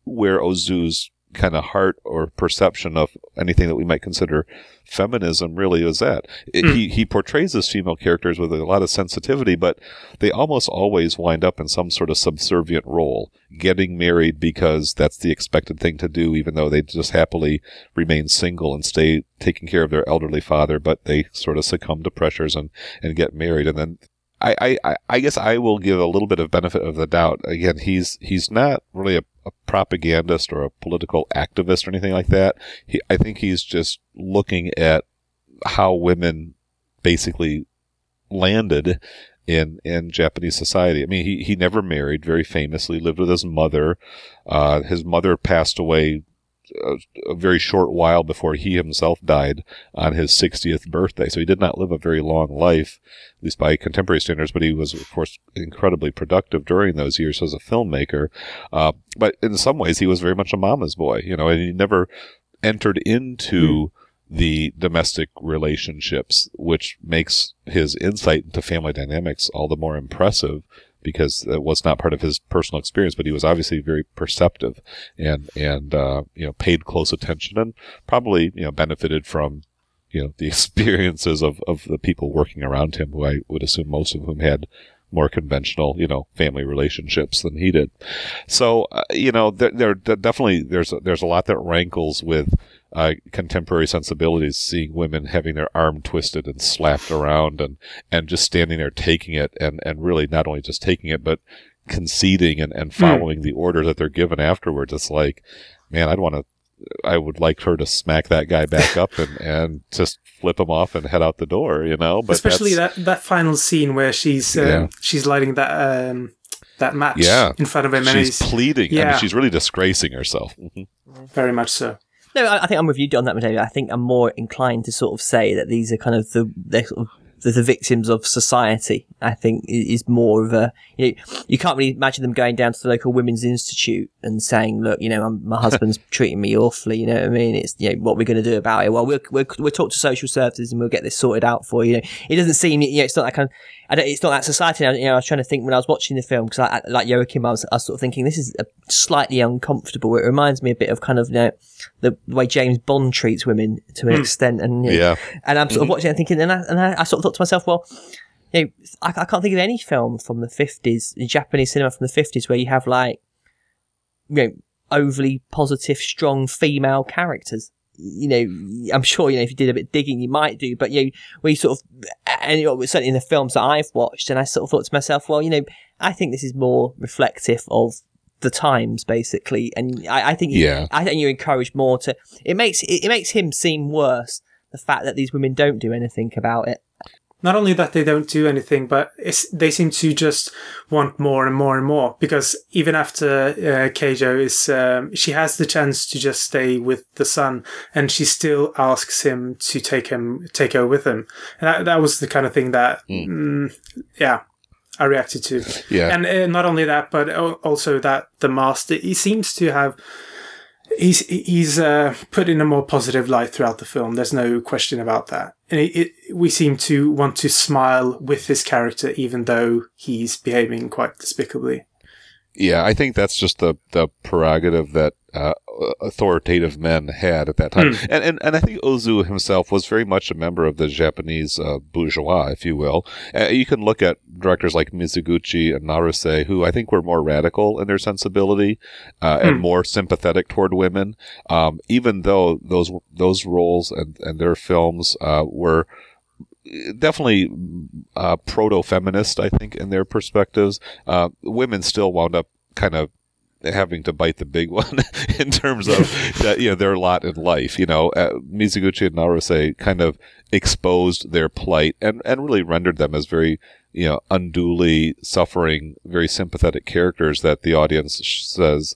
where Ozu's kind of heart or perception of anything that we might consider feminism really is that It, mm. He he portrays his female characters with a lot of sensitivity, but they almost always wind up in some sort of subservient role, getting married because that's the expected thing to do, even though they just happily remain single and stay taking care of their elderly father, but they sort of succumb to pressures and and get married, and then I, I, I guess I will give a little bit of benefit of the doubt. Again, he's he's not really a, a propagandist or a political activist or anything like that. He, I think he's just looking at how women basically landed in in Japanese society. I mean, he he never married. Very famously, lived with his mother. Uh, his mother passed away a, a, very short while before he himself died on his 60th birthday. So he did not live a very long life, at least by contemporary standards, but he was, of course, incredibly productive during those years as a filmmaker. Uh, but in some ways, he was very much a mama's boy, you know, and he never entered into mm. the domestic relationships, which makes his insight into family dynamics all the more impressive because it was not part of his personal experience, but he was obviously very perceptive and, and, uh, you know, paid close attention and probably, you know, benefited from, you know, the experiences of, of the people working around him, who I would assume most of whom had more conventional, you know, family relationships than he did. So, uh, you know, there, there, definitely, there's, a, there's a lot that rankles with, uh, contemporary sensibilities, seeing women having their arm twisted and slapped around and, and just standing there taking it and, and really not only just taking it, but conceding and, and hmm. following mm. the order that they're given afterwards. It's like, man, I'd want to, I would like her to smack that guy back up and, and just flip him off and head out the door, you know, but especially that, that final scene where she's, um, yeah. she's lighting that, um, that match yeah. in front of him. She's and pleading. Yeah. I mean, she's really disgracing herself. Very much so. No, I, I think I'm with you on that, David. I think I'm more inclined to sort of say that these are kind of the they're sort of the, the victims of society. I think is more of a you know you can't really imagine them going down to the local women's institute and saying, look, you know, my husband's treating me awfully. You know what I mean? It's you know what we're going to do about it. Well, we'll we'll, we'll talk to social services and we'll get this sorted out for you. you know, it doesn't seem you know it's not that kind of it's not that society. You know, I was trying to think when I was watching the film because, I, like Joachim, I was, I was sort of thinking this is slightly uncomfortable. It reminds me a bit of kind of you know the, the way James Bond treats women to an mm. extent, and you know, yeah, and I'm sort of mm-hmm. watching and thinking, and I, and I, I, sort of thought to myself, well. You know, I, I can't think of any film from the 50s, Japanese cinema from the 50s, where you have like, you know, overly positive, strong female characters you know, I'm sure, you know, if you did a bit digging, you might do, but you know, we sort of, and you know, certainly in the films that I've watched, and I sort of thought to myself, well, you know, I think this is more reflective of the times, basically, and I, I think, yeah, I think you encourage more to. It makes it, it makes him seem worse. The fact that these women don't do anything about it not only that they don't do anything, but they seem to just want more and more and more. Because even after uh, Kayo is, um, she has the chance to just stay with the son, and she still asks him to take him, take her with him. And that, that was the kind of thing that, mm. Mm, yeah, I reacted to. Yeah, and uh, not only that, but also that the master he seems to have he's he's uh, put in a more positive light throughout the film. There's no question about that, and it, it, we seem to want to smile with his character, even though he's behaving quite despicably. Yeah, I think that's just the the prerogative that uh, authoritative men had at that time. Mm. And, and and I think Ozu himself was very much a member of the Japanese uh, bourgeois, if you will. Uh, you can look at directors like Mizoguchi and Naruse, who I think were more radical in their sensibility uh, mm. and hmm. more sympathetic toward women, um, even though those those roles and, and their films uh, were definitely uh, proto-feminist, I think, in their perspectives. Uh, women still wound up kind of having to bite the big one in terms of that, you know their lot in life. You know, uh, Mizoguchi and Naruse kind of exposed their plight and and really rendered them as very you know unduly suffering, very sympathetic characters that the audience says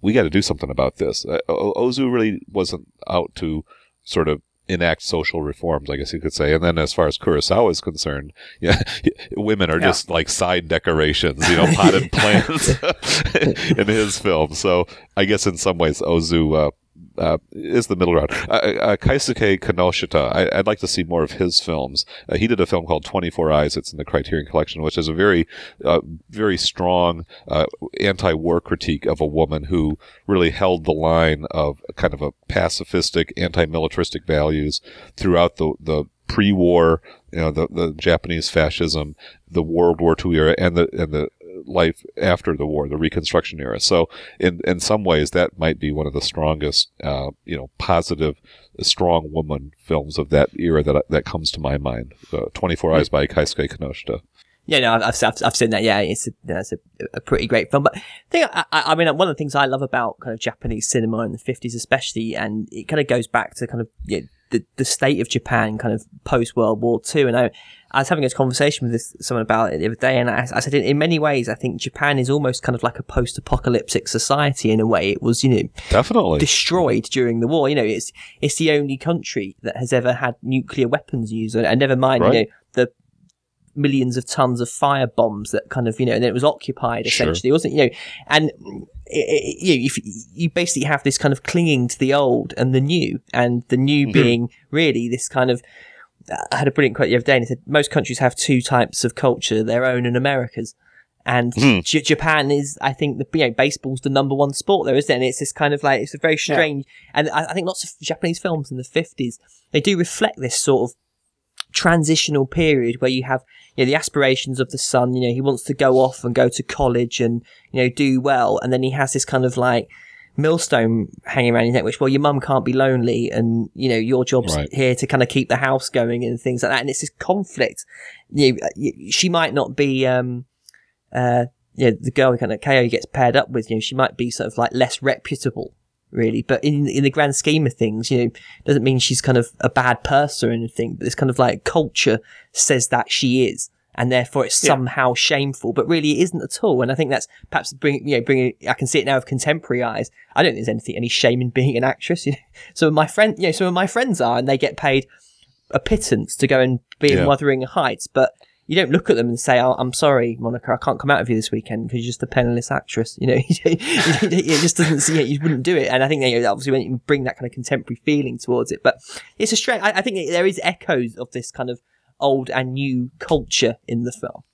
we got to do something about this. Uh, Ozu really wasn't out to sort of enact social reforms, I guess you could say. And then as far as Kurosawa is concerned, yeah, women are yeah. just like side decorations, you know, potted plants in his film. So I guess in some ways Ozu uh, uh, is the middle ground. Uh, uh, Keisuke Kinoshita, I, would like to see more of his films. Uh, he did a film called 24 Eyes. It's in the Criterion Collection, which is a very, uh, very strong anti-war critique of a woman who really held the line of kind of a pacifistic, anti-militaristic values throughout the, the pre-war, you know, the, the Japanese fascism, the World War II era, and the and the life after the war, the Reconstruction era. So, in in some ways, that might be one of the strongest, uh, you know, positive, strong woman films of that era that that comes to my mind. Uh, Twenty Four Eyes by Keisuke Kinoshita. Yeah, no, I've, I've, I've seen that. Yeah, it's a, it's a, a, pretty great film. But I think, I, I, mean, one of the things I love about kind of Japanese cinema in the 50s, especially, and it kind of goes back to kind of you know, the, the state of Japan kind of post World War Two. And I, I was having a conversation with this, someone about it the other day, and I, I said, in, in, many ways, I think Japan is almost kind of like a post-apocalyptic society in a way. It was, you know, definitely destroyed during the war. You know, it's it's the only country that has ever had nuclear weapons used, and never mind, right. you know, millions of tons of fire bombs that kind of, you know, and then it was occupied essentially, sure. wasn't, you know, and it, it, you, if you basically have this kind of clinging to the old and the new, and the new mm-hmm. being really this kind of. I had a brilliant quote the other day, and it said most countries have two types of culture: their own and America's. And mm. J- Japan is, I think, the you know, baseball's the number one sport there, isn't it? And it's this kind of like it's a very strange, yeah. and I, I think lots of Japanese films in the fifties they do reflect this sort of transitional period where you have you know the aspirations of the son you know he wants to go off and go to college and you know do well. And then he has this kind of like millstone hanging around his neck which well your mum can't be lonely and you know your job's right. here to kind of keep the house going and things like that. And it's this conflict. You know, she might not be um uh you know, the girl kind of KO gets paired up with, you know, she might be sort of like less reputable really. But in in the grand scheme of things, you know, doesn't mean she's kind of a bad person or anything. But it's kind of like culture says that she is, and therefore it's yeah. somehow shameful. But really, it isn't at all. And I think that's perhaps bring you know bringing. I can see it now with contemporary eyes. I don't think there's anything any shame in being an actress. You know? So my friend, you know, some of my friends are, and they get paid a pittance to go and be yeah. in Wuthering Heights, but you don't look at them and say, oh, "I'm sorry, Monica, I can't come out with you this weekend because you're just a penniless actress." You know, it just doesn't see it. You wouldn't do it. And I think know, obviously when you bring that kind of contemporary feeling towards it, but it's a strange. I, I think there is echoes of this kind of old and new culture in the film.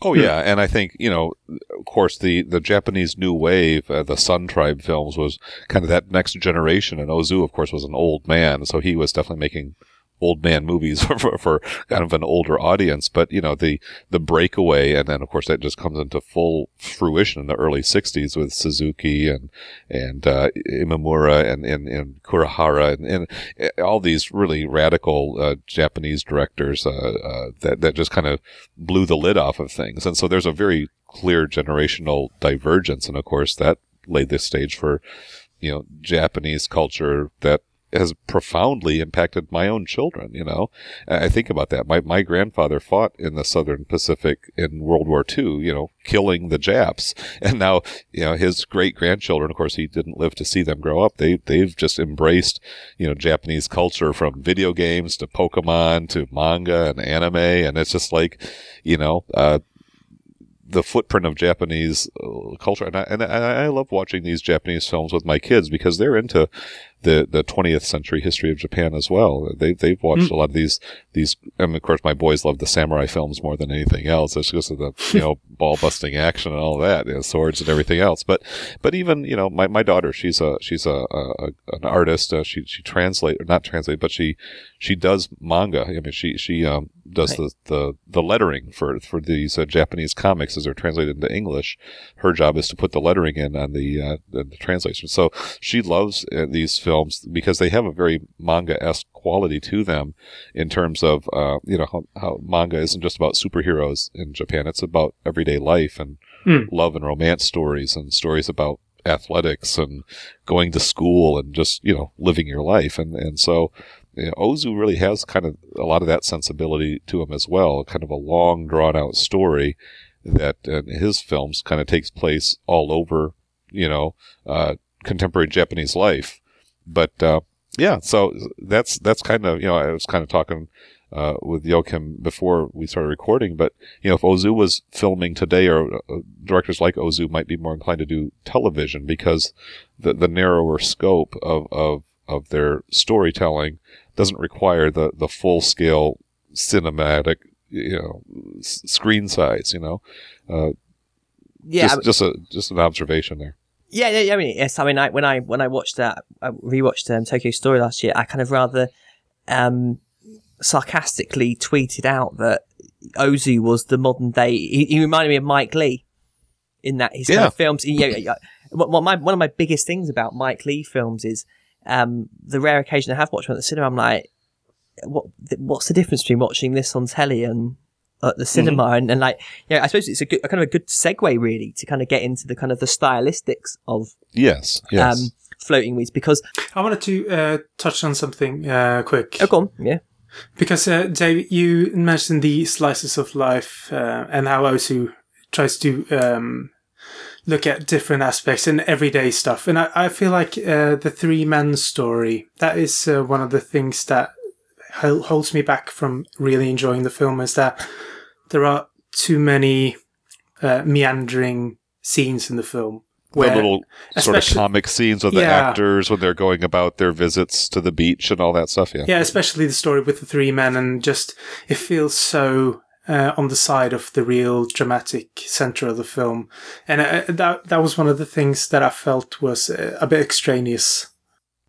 Oh yeah, and I think you know, of course, the the Japanese new wave, uh, the Sun Tribe films was kind of that next generation, and Ozu, of course, was an old man, so he was definitely making old man movies for, for, kind of an older audience. But, you know, the, the breakaway, and then of course that just comes into full fruition in the early 60s with Suzuki and, and, uh, Imamura and, and, and Kurahara and, and all these really radical, uh, Japanese directors, uh, uh, that, that just kind of blew the lid off of things. And so there's a very clear generational divergence. And of course that laid the stage for, you know, Japanese culture that has profoundly impacted my own children. You know, I think about that. My my grandfather fought in the Southern Pacific in World War II. You know, killing the Japs, and now you know his great grandchildren. Of course, he didn't live to see them grow up. They they've just embraced you know Japanese culture from video games to Pokemon to manga and anime, and it's just like you know. Uh, the footprint of Japanese uh, culture, and I, and I, I love watching these Japanese films with my kids because they're into the the 20th century history of Japan as well. They they've watched mm. a lot of these these. And of course, my boys love the samurai films more than anything else. It's just the you know ball busting action and all that, you know, swords and everything else. But but even you know my, my daughter, she's a she's a, a an artist. Uh, she she translate or not translate, but she she does manga. I mean, she she um does right. the, the the lettering for for these uh, Japanese comics as they're translated into English. Her job is to put the lettering in on the uh, the, the translation. So she loves uh, these films because they have a very manga-esque quality to them in terms of, uh, you know, how, how, manga isn't just about superheroes in Japan. It's about everyday life and mm. love and romance stories and stories about athletics and going to school and just, you know, living your life. And, and so, you know, Ozu really has kind of a lot of that sensibility to him as well, kind of a long drawn out story that in his films kind of takes place all over, you know, uh, contemporary Japanese life. But uh, yeah, so that's that's kind of you know I was kind of talking uh, with Joachim before we started recording, but you know if Ozu was filming today, or uh, directors like Ozu might be more inclined to do television because the the narrower scope of of of their storytelling doesn't require the the full scale cinematic you know s- screen size. You know, uh, yeah, just, just a just an observation there. Yeah, yeah, I mean, yes. I mean, I, when I when I watched that, I rewatched um, Tokyo Story last year. I kind of rather um, sarcastically tweeted out that Ozu was the modern day. He, he reminded me of Mike Leigh in that his yeah. kind of films. Know, what, my, one of my biggest things about Mike Leigh films is um, the rare occasion I have watched one at the cinema. I'm like, what? What's the difference between watching this on telly and at the cinema mm-hmm. and, and like yeah i suppose it's a, good, a kind of a good segue really to kind of get into the kind of the stylistics of yes yes um, floating weeds because I wanted to uh, touch on something uh, quick. oh, go on, yeah, Because, uh, Dave, you mentioned the slices of life uh, and how Ozu tries to um, look at different aspects and everyday stuff. And I, I feel like uh, the three men story, that is uh, one of the things that hol- holds me back from really enjoying the film is that there are too many uh, meandering scenes in the film. the little sort of comic scenes of the Yeah. actors when they're going about their visits to the beach and all that stuff. Yeah. Yeah, especially the story with the three men, and just it feels so uh, on the side of the real dramatic center of the film, and uh, that that was one of the things that I felt was uh, a bit extraneous.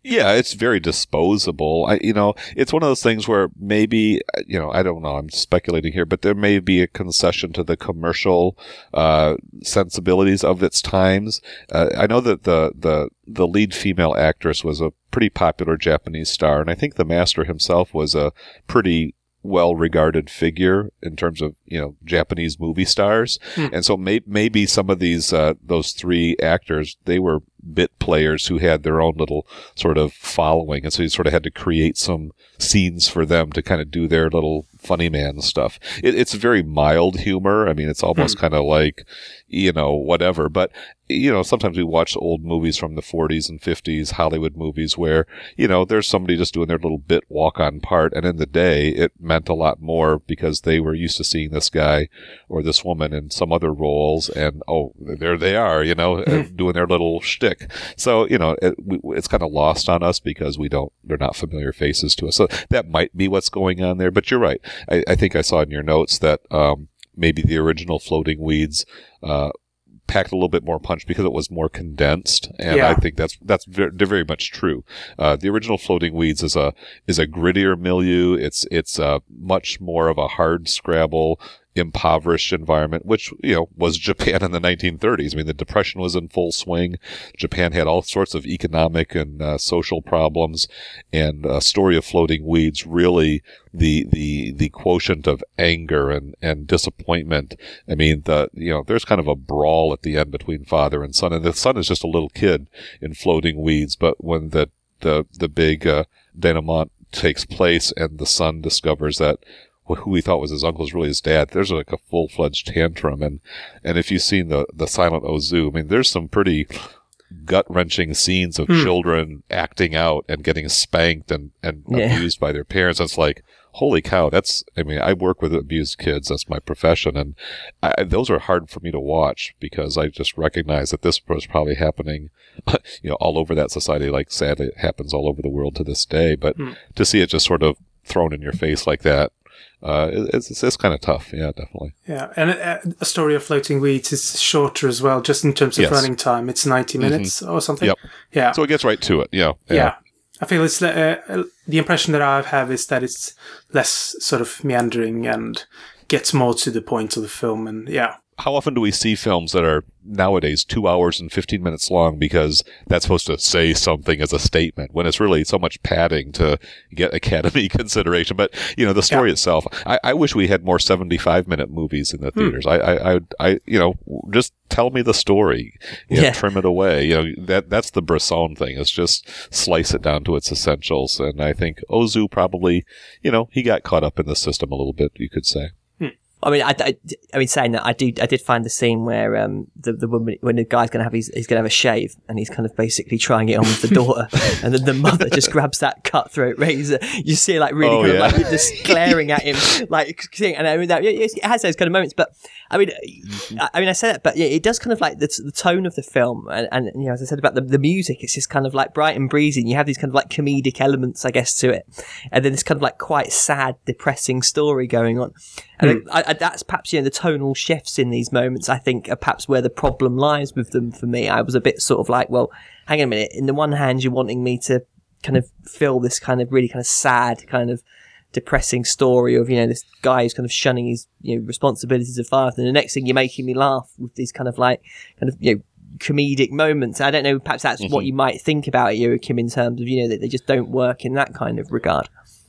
Yeah, it's very disposable. I, you know, it's one of those things where maybe, you know, I don't know. I'm speculating here, but there may be a concession to the commercial uh, sensibilities of its times. Uh, I know that the the the lead female actress was a pretty popular Japanese star, and I think the master himself was a pretty well regarded figure in terms of you know Japanese movie stars, and so may- maybe some of these uh, those three actors they were bit players who had their own little sort of following, and so you sort of had to create some scenes for them to kind of do their little funny man stuff. It, it's very mild humor. I mean, it's almost hmm. kind of like you know whatever, but you know sometimes we watch old movies from the 40s and 50s Hollywood movies where you know there's somebody just doing their little bit walk on part, and in the day it meant a lot more because they were used to seeing this guy or this woman in some other roles, and oh, there they are, you know, doing their little shtick. So you know, it, we, it's kind of lost on us because we don't, they're not familiar faces to us. So that might be what's going on there. But you're right. I, I think I saw in your notes that um, maybe the original floating weeds. Uh, packed a little bit more punch because it was more condensed, and Yeah. I think that's that's very, very much true. Uh, the original Floating Weeds is a is a grittier milieu. It's it's uh, much more of a hard scrabble, impoverished environment, which you know was Japan in the 1930s. I mean, the depression was in full swing. Japan had all sorts of economic and uh, social problems, and uh, story of Floating Weeds really the the the quotient of anger and and disappointment. I mean, the you know there's kind of a brawl at the end between father and son, and the son is just a little kid in Floating Weeds, but when the the the big uh, denouement takes place and the son discovers that who he thought was his uncle is really his dad. There's like a full fledged tantrum, and and if you've seen the the Silent Ozu, I mean, there's some pretty gut wrenching scenes of hmm. children acting out and getting spanked and and Yeah. abused by their parents. It's like. Holy cow! That's, I mean, I work with abused kids. That's my profession. And I, those are hard for me to watch because I just recognize that this was probably happening, you know, all over that society. Like sadly, it happens all over the world to this day. But hmm. to see it just sort of thrown in your face like that, uh, it's, it's, it's kind of tough. Yeah, definitely. Yeah, and uh, a story of floating weeds is shorter as well, just in terms of Yes. running time. It's ninety minutes or something. Yep. Yeah. So it gets right to it. Yeah. yeah. I feel it's uh, uh, the impression that I have is that it's less sort of meandering and gets more to the point of the film, and yeah, How often do we see films that are nowadays two hours and 15 minutes long because that's supposed to say something as a statement when it's really so much padding to get Academy consideration? But, you know, the story itself, I, I wish we had more 75 minute movies in the hmm. theaters. I, I, I, I, you know, just tell me the story, you know, Yeah. trim it away. You know, that, that's the Bresson thing is just slice it down to its essentials. And I think Ozu probably, you know, he got caught up in the system a little bit, you could say. I mean, I, I, I mean, saying that, I do, I did find the scene where um, the the woman, when the guy's going to have his, he's going to have a shave, and he's kind of basically trying it on with the daughter, and then the mother just grabs that cutthroat razor. You see, like really Oh, kind yeah. of like just glaring at him, like, seeing- and I mean that it has those kind of moments. But I mean, I, I mean, I say that, but yeah, it does kind of like the, the tone of the film, and, and you know, as I said about the, the music, it's just kind of like bright and breezy, and you have these kind of like comedic elements, I guess, to it, and then this kind of like quite sad, depressing story going on. And hmm. I, I, that's perhaps you know the tonal shifts in these moments. I think are perhaps where the problem lies with them. For me, I was a bit sort of like, well, hang on a minute. In the one hand, you're wanting me to kind of feel this kind of really kind of sad, kind of depressing story of you know this guy who's kind of shunning his you know responsibilities of father. And the next thing, you're making me laugh with these kind of like kind of you know comedic moments. I don't know. Perhaps that's what mm-hmm. you might think about you, Kim in terms of you know that they just don't work in that kind of regard.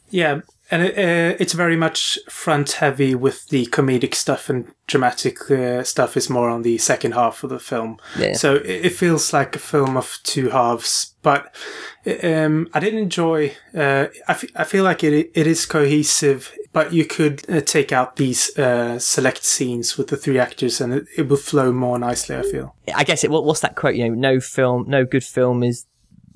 yeah. And it, uh, it's very much front heavy with the comedic stuff and dramatic uh, stuff is more on the second half of the film. Yeah. So it, it feels like a film of two halves. But um, I didn't enjoy. Uh, I, f- I feel like it it is cohesive, but you could uh, take out these uh, select scenes with the three actors, and it, it would flow more nicely. I feel. I guess it. What, what's that quote? You know, no film, no good film is.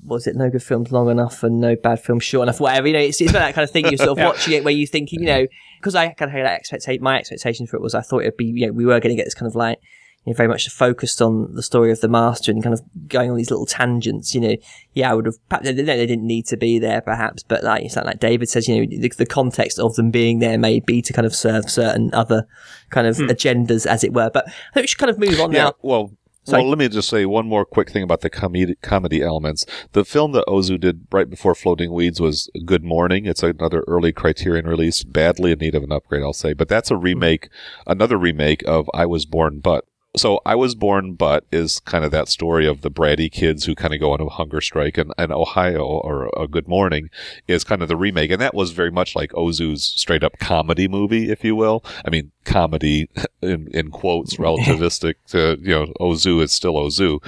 Was it no good film's long enough and no bad films short enough? Whatever you know, it's, it's that kind of thing. You're sort of Yeah. watching it where you're thinking you know, because I kind of had that expectation. My expectation for it was I thought it'd be, you know, we were going to get this kind of like, you know, very much focused on the story of the master and kind of going on these little tangents. You know, yeah, I would have. perhaps They they didn't need to be there, perhaps, but like it's like, like David says, you know, the, the context of them being there may be to kind of serve certain other kind of hmm. agendas, as it were. But I think we should kind of move on Yeah, now. well, Sorry. well, let me just say one more quick thing about the comedy elements. The film that Ozu did right before Floating Weeds was Good Morning. It's another early Criterion release, badly in need of an upgrade, I'll say. But that's a remake, another remake of I Was Born But. So I Was Born But is kind of that story of the bratty kids who kind of go on a hunger strike, and, and Ohayo or a Good Morning is kind of the remake, and that was very much like Ozu's straight up comedy movie, if you will. I mean, comedy in in quotes, relativistic to you know Ozu is still Ozu.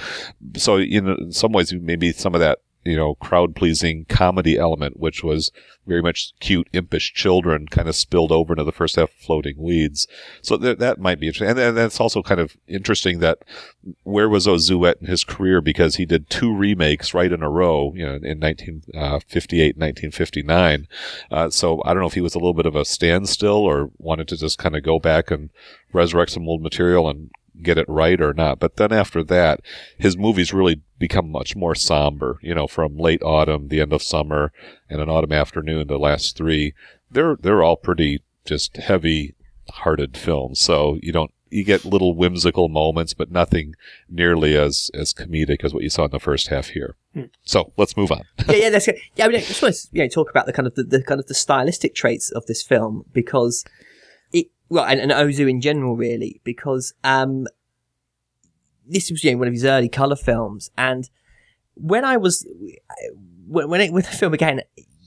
So you know, in some ways, maybe some of that you know crowd pleasing comedy element, which was very much cute, impish children, kind of spilled over into the first half Floating Weeds. So that that might be interesting, and, and that's also kind of interesting that where was Ozu at in his career because he did two remakes right in a row, you know, in 1958 1959. Uh, so I don't know if he was a little bit of a standstill or wanted to just kind of go back and resurrect some old material and get it right or not. But then after that, his movies really become much more somber, you know, from late autumn, the end of summer, and an autumn afternoon, the last three. They're, they're all pretty just heavy hearted films. So you don't, you get little whimsical moments, but nothing nearly as, as comedic as what you saw in the first half here. Hmm. So let's move on. yeah, yeah, that's good. Yeah, I mean, I just want to you know, talk about the kind of the, the kind of the stylistic traits of this film because well, and, and Ozu in general, really, because um, this was you know, one of his early color films, and when I was when when, it, when the film began,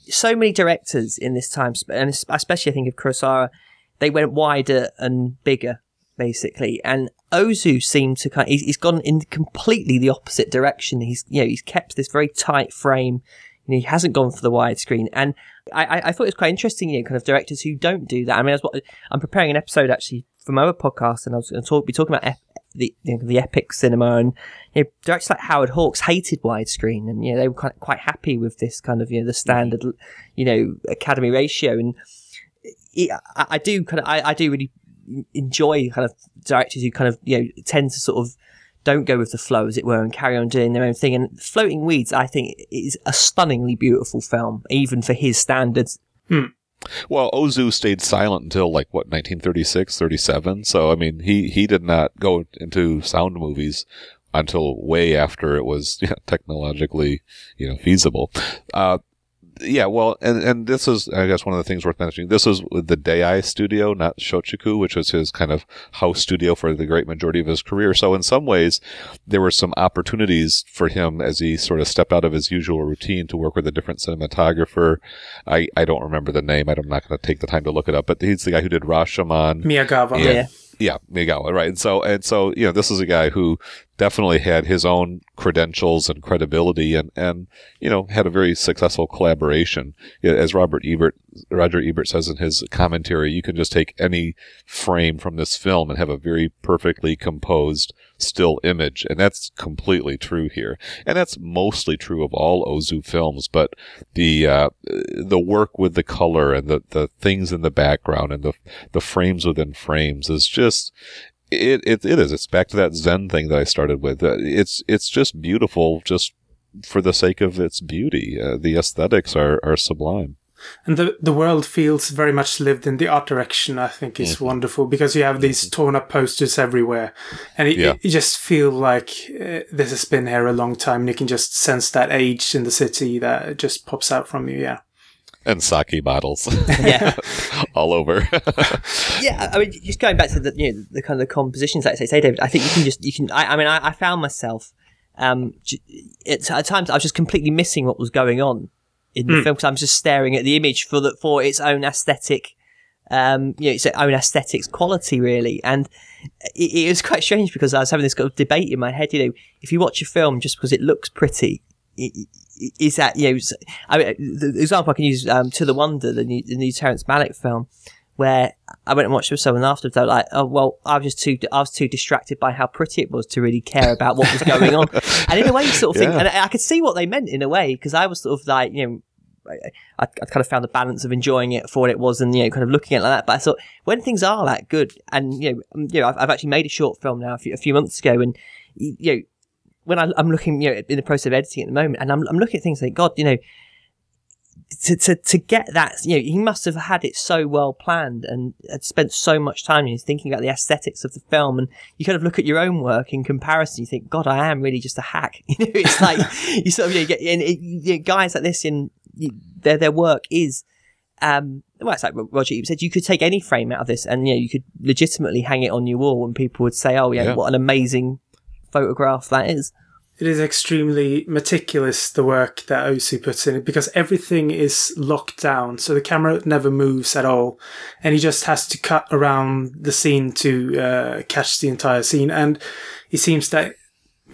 so many directors in this time, and especially I think of Kurosawa, they went wider and bigger, basically. And Ozu seemed to kind. he's, he's gone in completely the opposite direction. He's you know he's kept this very tight frame. He hasn't gone for the widescreen, and I, I, I thought it was quite interesting. You know, kind of directors who don't do that. I mean, I was, I'm preparing an episode actually for my other podcast, and I was going to talk, be talking about ep- the you know, the epic cinema, and you know, directors like Howard Hawks hated widescreen, and you know they were quite quite happy with this kind of you know the standard you know Academy ratio, and it, I, I do kind of I, I do really enjoy kind of directors who kind of you know tend to sort of don't go with the flow as it were and carry on doing their own thing and floating weeds i think is a stunningly beautiful film even for his standards Well, Ozu stayed silent until like what 1936, 37. So I mean, he he did not go into sound movies until way after it was yeah, technologically you know feasible. Uh, yeah, well, and and this is I guess one of the things worth mentioning. This was with the Daiei Studio, not Shochiku, which was his kind of house studio for the great majority of his career. So in some ways, there were some opportunities for him as he sort of stepped out of his usual routine to work with a different cinematographer. I, I don't remember the name. I'm not going to take the time to look it up, but he's the guy who did Rashomon. Miyagawa. Yeah. Yeah. Yeah, Miyagawa, right. And so, and so, you know, this is a guy who definitely had his own credentials and credibility and, and, you know, had a very successful collaboration. As Robert Ebert, Roger Ebert says in his commentary, you can just take any frame from this film and have a very perfectly composed still image. And that's completely true here. And that's mostly true of all Ozu films, but the, uh, the work with the color and the, the things in the background and the, the frames within frames is just, it, it, it is. It's back to that Zen thing that I started with. Uh, It's, it's just beautiful just for the sake of its beauty. Uh, the aesthetics are, are sublime. And the, the world feels very much lived in the art direction, I think is wonderful because you have these torn up posters everywhere. And it, Yeah. it, you just feel like uh, this has been here a long time and you can just sense that age in the city that just pops out from you. Yeah. And sake bottles yeah all over. yeah i mean just going back to the you know the kind of the compositions like I say, say david i think you can just you can i, I mean I, I found myself um it's, at times i was just completely missing what was going on in the film because I'm just staring at the image for the, for its own aesthetic, um, you know, its own aesthetics quality really. And it, it was quite strange because I was having this kind of debate in my head. You know, if you watch a film just because it looks pretty, is that you know? I mean, the example I can use um, to the Wonder, the new, the new Terrence Malick film, where I went and watched it with someone afterwards. They were like, "Oh well, I was just too I was too distracted by how pretty it was to really care about what was going on." and in a way, you sort of think, Yeah. and I could see what they meant in a way because I was sort of like, you know. I, I kind of found the balance of enjoying it for what it was and you know kind of looking at it like that. But I thought when things are that good, and you know, um, you know, I've, I've actually made a short film now a few, a few months ago, and you know, when I, I'm looking, you know, in the process of editing at the moment, and I'm, I'm looking at things like, God, you know, to, to, to get that, you know, he must have had it so well planned and had spent so much time you know, thinking about the aesthetics of the film. And you kind of look at your own work in comparison, you think, God, I am really just a hack. You know, it's like, you sort of, you know, get, and it, you know, guys like this in you, their, their work is, um, well, it's like Roger Ebert said, you could take any frame out of this and, you know, you could legitimately hang it on your wall and people would say, oh, yeah, Yeah. what an amazing photograph that is. It is extremely meticulous, the work that Ozu puts in because everything is locked down. So the camera never moves at all. And he just has to cut around the scene to uh, catch the entire scene. And it seems that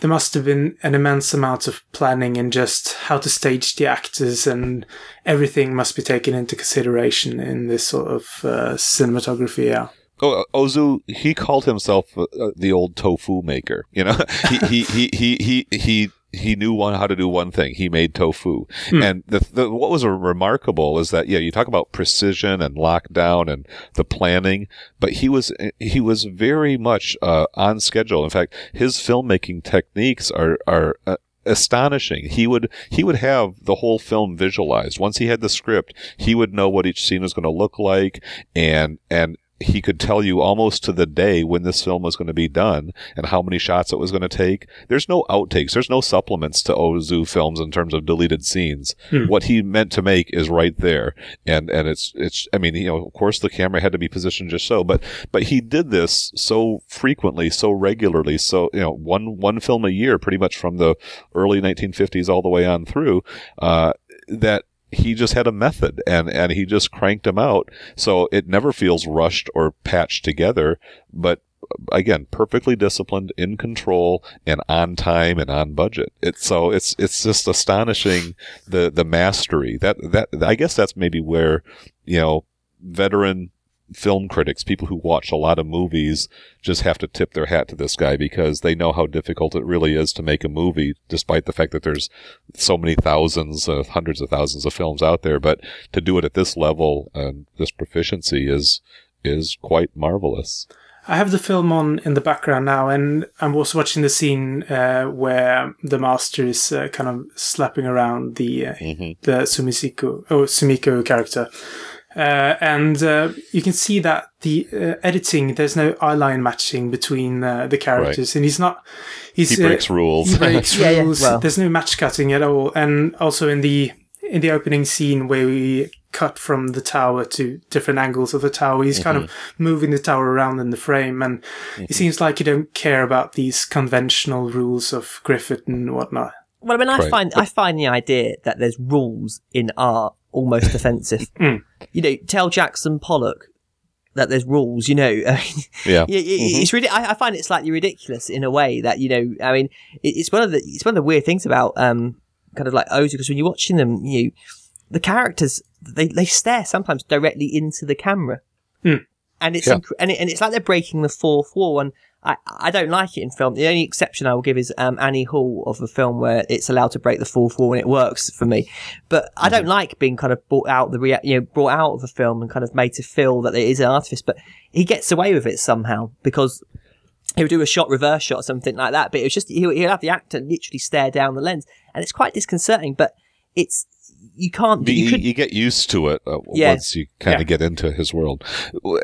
there must have been an immense amount of planning and just how to stage the actors and everything must be taken into consideration in this sort of uh, cinematography. Yeah. Oh, Ozu, he called himself uh, the old tofu maker. You know, he, he, he, he, he, he, he knew one how to do one thing. He made tofu, and the, the what was remarkable is that yeah, you talk about precision and lockdown and the planning, but he was he was very much uh, on schedule. In fact, his filmmaking techniques are are. Uh, astonishing he would he would have the whole film visualized once he had the script he would know what each scene was going to look like and and he could tell you almost to the day when this film was going to be done and how many shots it was going to take. There's no outtakes. There's no supplements to Ozu films in terms of deleted scenes. What he meant to make is right there. And, and it's, it's, I mean, you know, of course the camera had to be positioned just so, but, but he did this so frequently, so regularly. So, you know, one, one film a year, pretty much from the early 1950s all the way on through, uh, that he just had a method and and he just cranked them out. So it never feels rushed or patched together but again perfectly disciplined in control and on time and on budget. It's so it's it's just astonishing the the mastery. That that i guess that's maybe where you know veteran film critics people who watch a lot of movies just have to tip their hat to this guy because they know how difficult it really is to make a movie despite the fact that there's so many thousands uh, hundreds of thousands of films out there. But to do it at this level and this proficiency is is quite marvelous. I have the film on in the background now, and I'm also watching the scene uh, where the master is uh, kind of slapping around the uh, the Sumisiko or Sumiko character, uh, and uh, you can see that the uh, editing there's no eye line matching between uh, the characters, and he's not he's he breaks uh, rules he breaks Yeah, yeah, rules. well. There's no match cutting at all, and also in the in the opening scene where we cut from the tower to different angles of the tower, he's kind of moving the tower around in the frame, and it seems like you don't care about these conventional rules of Griffith and whatnot. Well, I mean, I Right. find I find the idea that there's rules in art almost offensive. Mm. You know, tell Jackson Pollock that there's rules. You know, I mean, yeah yeah, it, it's really. I, I find it slightly ridiculous in a way that you know. I mean, it, it's one of the it's one of the weird things about um kind of like Ozu because when you're watching them, you the characters they they stare sometimes directly into the camera, Hmm. and it's Yeah. inc- and, it, and it's like they're breaking the fourth wall. And I I don't like it in film. The only exception I will give is um, Annie Hall of a film where it's allowed to break the fourth wall and it works for me. But I don't like being kind of brought out the rea- you know brought out of a film and kind of made to feel that it is an artifice. But he gets away with it somehow because he would do a shot reverse shot or something like that but it was just he'll, he'll have the actor literally stare down the lens and it's quite disconcerting but it's you can't you you, could you get used to it uh, Yeah. once you kind of Yeah. get into his world.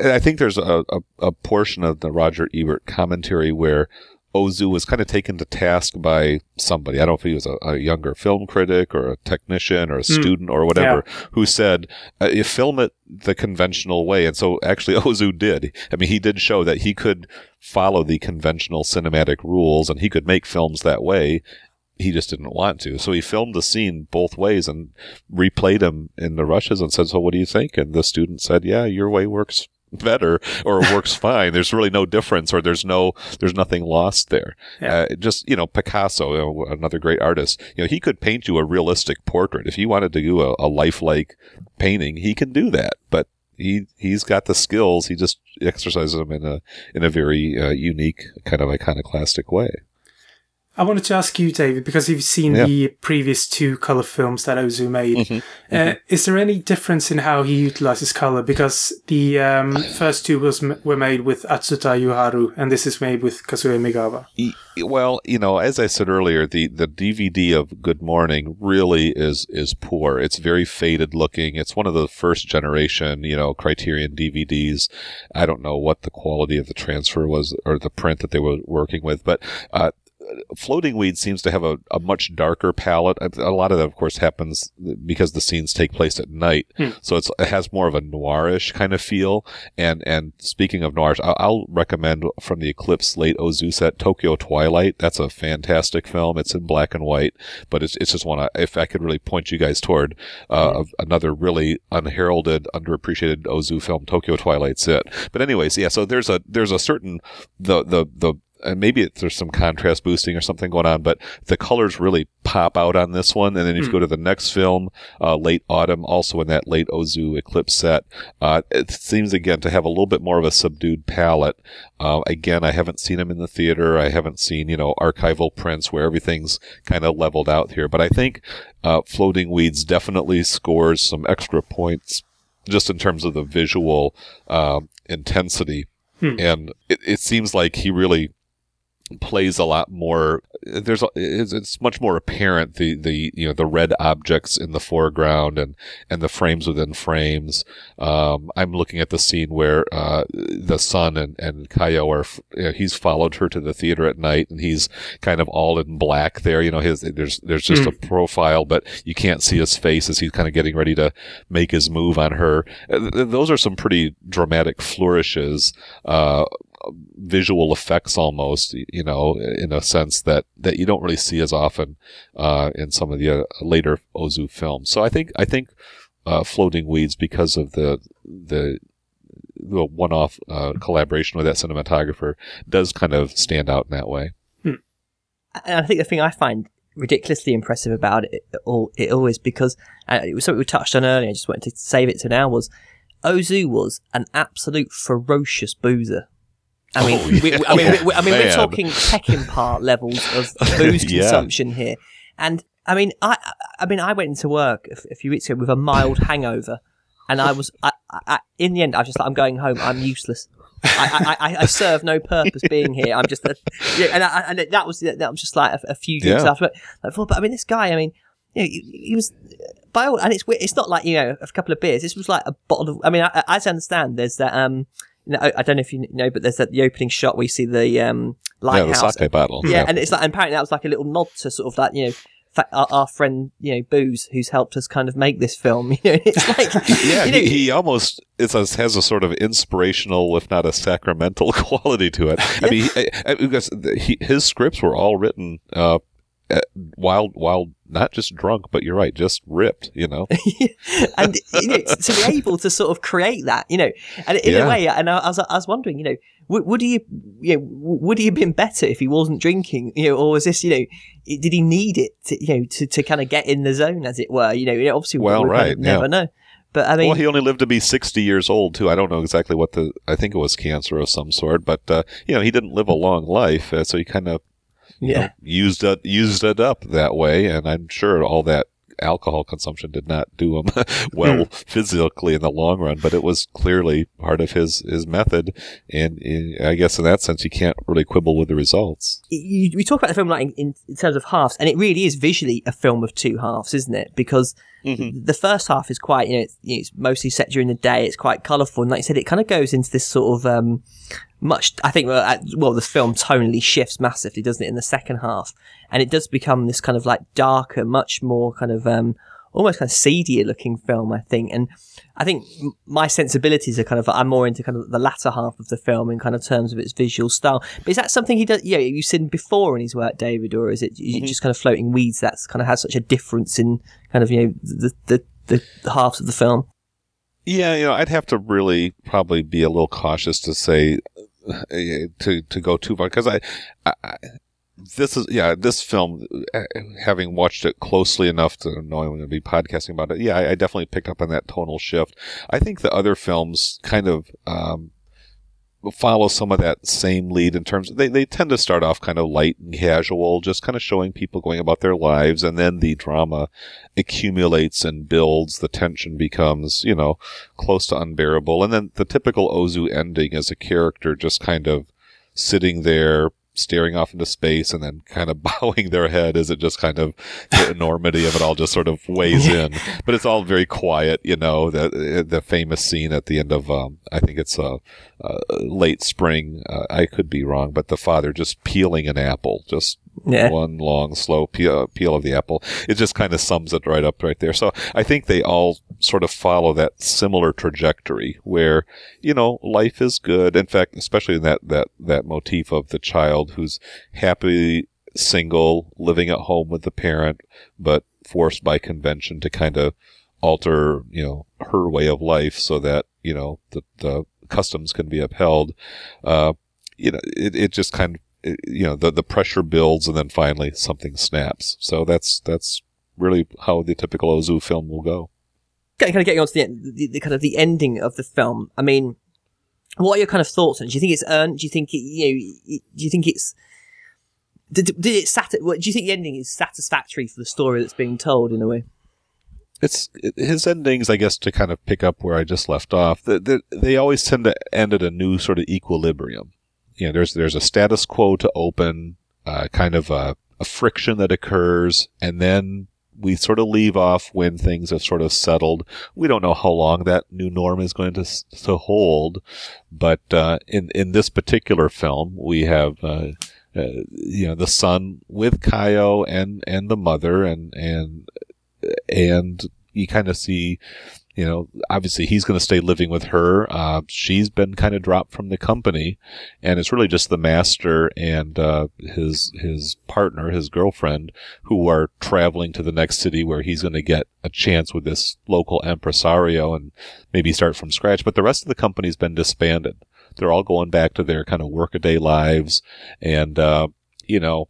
I think there's a, a, a portion of the Roger Ebert commentary where Ozu was kind of taken to task by somebody. I don't know if he was a, a younger film critic or a technician or a student or whatever, who said, uh, "You film it the conventional way." And so actually, Ozu did. I mean, he did show that he could follow the conventional cinematic rules and he could make films that way he just didn't want to. So he filmed the scene both ways and replayed him in the rushes and said, "So what do you think?" And the student said, "Yeah, your way works better or works fine. There's really no difference or there's no there's nothing lost there. Yeah. Uh, just you know Picasso, you know, another great artist. You know he could paint you a realistic portrait if he wanted to do a, a lifelike painting. He can do that, but he he's got the skills. He just exercises them in a in a very uh, unique kind of iconoclastic way. I wanted to ask you, David, because you've seen Yeah. the previous two color films that Ozu made. Mm-hmm. Uh, is there any difference in how he utilizes color? Because the um, first two was m- were made with Atsuta Yuharu, and this is made with Kazuo Miyagawa. Well, you know, as I said earlier, the, the DVD of Good Morning really is is poor. It's very faded looking. It's one of the first generation, you know, Criterion DVDs. I don't know what the quality of the transfer was or the print that they were working with, but uh, Floating Weed seems to have a, a much darker palette. A lot of that, of course, happens because the scenes take place at night, so it's, it has more of a noirish kind of feel. And and speaking of noirish, I'll, I'll recommend from the Eclipse late Ozu set Tokyo Twilight. That's a fantastic film. It's in black and white, but it's it's just one. I- If I could really point you guys toward uh, of another really unheralded, underappreciated Ozu film, Tokyo Twilight's it. But anyways, yeah. So there's a there's a certain the the the and maybe it, there's some contrast boosting or something going on, but the colors really pop out on this one. And then if you go to the next film, uh, late autumn, also in that late Ozu Eclipse set, uh, it seems again to have a little bit more of a subdued palette. Uh, again, I haven't seen them in the theater. I haven't seen, you know, archival prints where everything's kind of leveled out here. But I think, uh, Floating Weeds definitely scores some extra points just in terms of the visual, um, intensity. And it, it seems like he really plays a lot more there's it's, it's much more apparent the the you know the red objects in the foreground and and the frames within frames. Um i'm looking at the scene where uh the son and and kayo are you know, he's followed her to the theater at night and he's kind of all in black there. You know his there's there's just a profile but you can't see his face as he's kind of getting ready to make his move on her. Uh, those are some pretty dramatic flourishes uh visual effects almost, you know, in a sense that, that you don't really see as often, uh, in some of the uh, later Ozu films. So I think, I think, uh, Floating Weeds, because of the, the, the one-off, uh, collaboration with that cinematographer does kind of stand out in that way. and I think the thing I find ridiculously impressive about it all, it all is because uh, it was something we touched on earlier. I just wanted to save it to now. Was Ozu was an absolute ferocious boozer. I mean, Oh, we, we- I mean, we, I mean, we're talking Peckinpah levels of booze Yeah. consumption here, and I mean, I, I- mean, I went into work a few weeks ago with a mild hangover, and I was, I, I, in the end, I was just like, I'm going home. I'm useless. I, I, I, serve no purpose being here. I'm just, a, yeah, and, I, and that was that was just like a, a few drinks Yeah. after. Thought, but I mean, this guy, I mean, you know, he, he was by all, and it's it's not like you know a couple of beers. This was like a bottle of. I mean, I, as I understand, there's that. Um, I, I don't know if you know, but there's that the opening shot where you see the um Yeah, the lighthouse. sake bottle. Yeah, and it's like and apparently that was like a little nod to sort of that you know. Our, our friend, you know, Booze, who's helped us kind of make this film. You know, it's like, yeah, you know, he, he almost it's a, has a sort of inspirational, if not a sacramental quality to it. I mean, he, I- I- because the- he, his scripts were all written uh, uh, while while not just drunk, but you're right, just ripped. You know, and you know, to be able to sort of create that, you know, and in Yeah. a way, and I was, I was wondering, you know, would, would he, you know, would he have been better if he wasn't drinking, you know, or was this, you know, did he need it, to, you know, to, to kind of get in the zone, as it were, you know, obviously, Well, we kind of right, never yeah. know, but I mean, well, he only lived to be 60 years old too. I don't know exactly what the I think it was cancer of some sort, but uh, you know, he didn't live a long life, uh, so he kind of yeah, used it used it up that way, and I'm sure all that alcohol consumption did not do him well physically in the long run, but it was clearly part of his his method, and uh, I guess in that sense you can't really quibble with the results. you, we talk about the film like in, in terms of halves, and it really is visually a film of two halves, isn't it? Because the first half is quite, you know, it's, it's mostly set during the day. It's quite colourful, and like I said, it kind of goes into this sort of um, much. I think well, well, the film tonally shifts massively, doesn't it, in the second half, and it does become this kind of like darker, much more kind of um, almost kind of seedier looking film, I think. And I think my sensibilities are kind of, I'm more into kind of the latter half of the film in kind of terms of its visual style. But is that something he does, yeah, you've seen before in his work, David, or is it is Mm-hmm. it just kind of floating weeds that's kind of has such a difference in kind of, you know, the, the, the, halves of the film? Yeah, you know, I'd have to really probably be a little cautious to say uh, to to go too far because I, I this is yeah this film uh, having watched it closely enough to know I'm going to be podcasting about it. Yeah, I, I definitely picked up on that tonal shift. I think the other films kind of um, follow some of that same lead in terms they, they tend to start off kind of light and casual just kind of showing people going about their lives and then the drama accumulates and builds the tension becomes you know close to unbearable and then the typical ozu ending as a character just kind of sitting there staring off into space and then kind of bowing their head as it just kind of the enormity of it all just sort of weighs in. But it's all very quiet you know the the famous scene at the end of um i think it's uh, uh late spring uh, i could be wrong but the father just peeling an apple just Yeah. one long slow peel, peel of the apple. It just kind of sums it right up right there. So i think they all sort of follow that similar trajectory where you know life is good. In fact especially in that that that motif of the child who's happy single living at home with the parent but forced by convention to kind of alter you know her way of life so that you know the the customs can be upheld. Uh you know it, it just kind of you know the the pressure builds and then finally something snaps so that's that's really how the typical ozu film will go kind of getting on to the, end, the, the kind of the ending of the film. I mean, what are your kind of thoughts on it? Do you think it's earned? Do you think it, you know? Do you think it's did, did it sat? Do you think the ending is satisfactory for the story that's being told in a way? it's his endings, I guess, to kind of pick up where I just left off. They, they, they always tend to end at a new sort of equilibrium. You know, there's there's a status quo to open, uh, kind of a, a friction that occurs, and then we sort of leave off when things have sort of settled. We don't know how long that new norm is going to to hold, but uh, in in this particular film, we have. Uh, uh, you know the son with Kayo and and the mother and and and you kind of see, you know, obviously he's going to stay living with her. Uh, she's been kind of dropped from the company, and it's really just the master and uh, his his partner, his girlfriend, who are traveling to the next city where he's going to get a chance with this local impresario and maybe start from scratch. But the rest of the company's been disbanded. They're all going back to their kind of workaday lives, and uh, you know,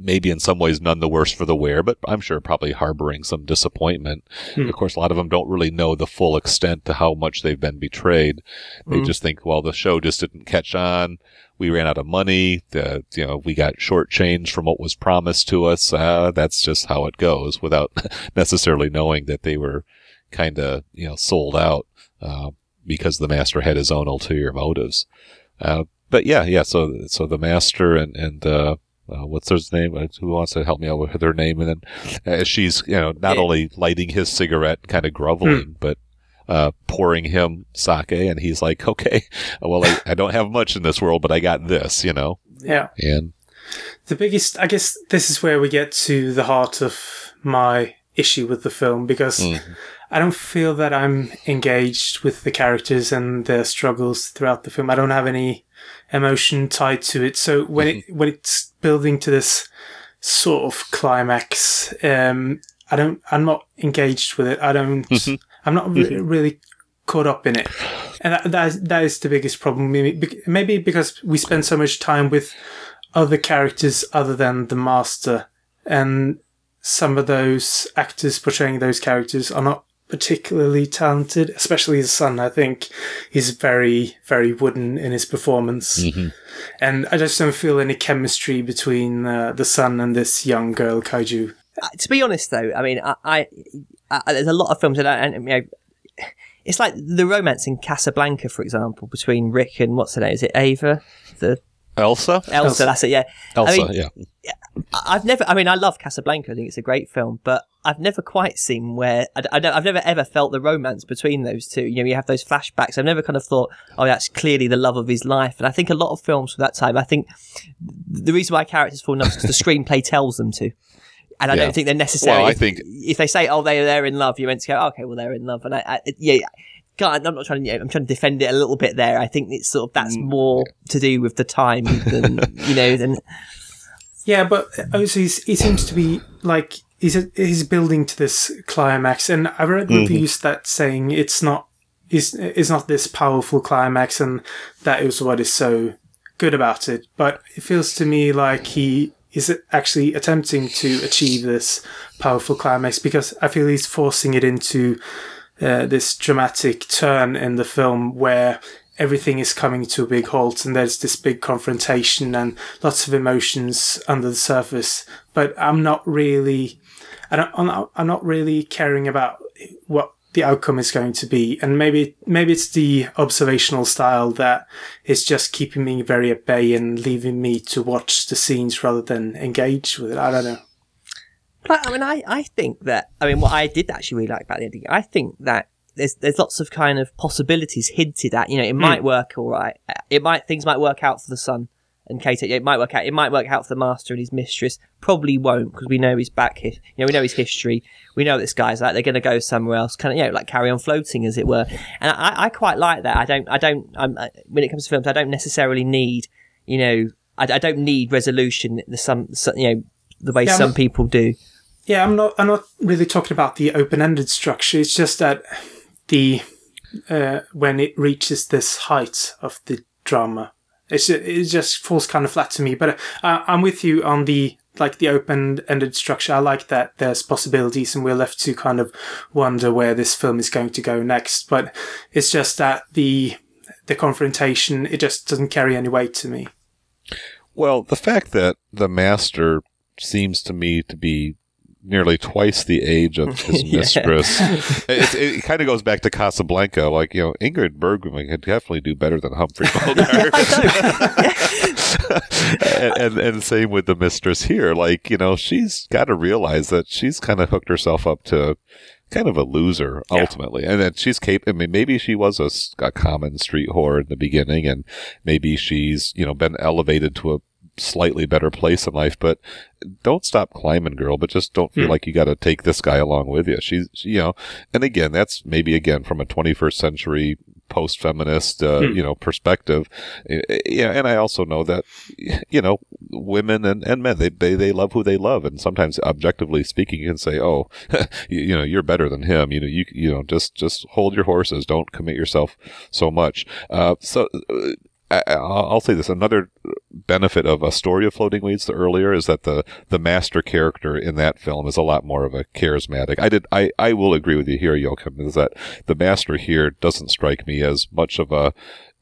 maybe in some ways none the worse for the wear, but I'm sure probably harboring some disappointment. Hmm. Of course, a lot of them don't really know the full extent to how much they've been betrayed. They Mm. just think, well, the show just didn't catch on. We ran out of money. The, you know, we got shortchanged from what was promised to us. Uh, that's just how it goes without necessarily knowing that they were kind of, you know, sold out, uh, because the master had his own ulterior motives. Uh, but yeah, yeah. So, so the master and, and, uh, uh, what's her name? Uh, Who wants to help me out with her name? And then uh, she's, you know, not only lighting his cigarette, kind of groveling, but uh, pouring him sake, and he's like, "Okay, well, I, I don't have much in this world, but I got this," you know. Yeah. And The biggest, I guess, this is where we get to the heart of my issue with the film because Mm. I don't feel that I'm engaged with the characters and their struggles throughout the film. I don't have any emotion tied to it. So when it mm-hmm. when it's building to this sort of climax, um, I don't. I'm not engaged with it. I don't. Mm-hmm. I'm not re- mm-hmm. really caught up in it, and that, that is, that is the biggest problem. Maybe, maybe because we spend so much time with other characters other than the master, and some of those actors portraying those characters are not particularly talented, especially the son. I think he's very, very wooden in his performance. And I just don't feel any chemistry between uh, the son and this young girl, Kaiju. Uh, to be honest, though, I mean, I, I, I there's a lot of films, that, I, and you know, it's like the romance in Casablanca, for example, between Rick and what's her name? Is it Ava? The Elsa, Elsa, Elsa. that's it. Yeah, Elsa, I mean, yeah, I've never. I mean, I love Casablanca. I think it's a great film, but I've never quite seen where I, I don't, I've never ever felt the romance between those two. You know, you have those flashbacks. I've never kind of thought, oh, that's clearly the love of his life. And I think a lot of films from that time. I think the reason why characters fall in love is because the screenplay tells them to. and I Yeah. don't think they're necessary. Well, I if- think- if they say, "Oh, they're they're in love," you're meant to go, oh, "Okay, well, they're in love," and I, I yeah. God, I'm not trying to. I'm trying to defend it a little bit there. I think it's sort of that's Mm. more to do with the time than you know than Yeah, but also he seems to be like he's he's building to this climax, and I read reviews that saying it's not is is not this powerful climax, and that is what is so good about it. But it feels to me like he is actually attempting to achieve this powerful climax because I feel he's forcing it into uh, this dramatic turn in the film where everything is coming to a big halt and there's this big confrontation and lots of emotions under the surface. But I'm not really, I don't, I'm not, I'm not really caring about what the outcome is going to be. And maybe, maybe it's the observational style that is just keeping me very at bay and leaving me to watch the scenes rather than engage with it. I don't know. But, I mean, I, I think that I mean, what I did actually really like about the ending, I think that there's there's lots of kind of possibilities hinted at. You know, it hmm. might work all right. It might things might work out for the son and Kate. It might work out. It might work out for the master and his mistress. Probably won't because we know his back. His, you know, we know his history. We know this guy's like they're going to go somewhere else. Kind of, you know, like carry on floating as it were. And I, I quite like that. I don't. I don't. I'm, I, when it comes to films, I don't necessarily need. You know, I, I don't need resolution. The some, some you know the way Yeah, some but- people do. Yeah, I'm not. I'm not really talking about the open-ended structure. It's just that the uh, when it reaches this height of the drama, it's it just falls kind of flat to me. But uh, I'm with you on the like the open-ended structure. I like that there's possibilities, and we're left to kind of wonder where this film is going to go next. But it's just that the the confrontation it just doesn't carry any weight to me. Well, the fact that the master seems to me to be nearly twice the age of his mistress, it, it kind of goes back to Casablanca. Like, you know, Ingrid Bergman could definitely do better than Humphrey Bogart. and, and, and same with the mistress here. Like, you know, she's got to realize that she's kind of hooked herself up to kind of a loser ultimately. And then she's capable, I mean, maybe she was a, a common street whore in the beginning and maybe she's, you know, been elevated to a slightly better place in life, but don't stop climbing, girl, but just don't feel like you got to take this guy along with you. She's, she- you know, and again, that's maybe again from a 21st century post feminist, uh, you know, perspective. Yeah. And I also know that, you know, women and, and men, they, they, they love who they love. And sometimes objectively speaking, you can say, oh, you, you know, you're better than him. You know, you, you know, just, just hold your horses. Don't commit yourself so much. Uh, so, uh, I'll I'll say this. Another benefit of a story of Floating Weeds the earlier is that the the master character in that film is a lot more of a charismatic. I did I, I will agree with you here, Joachim, is that the master here doesn't strike me as much of a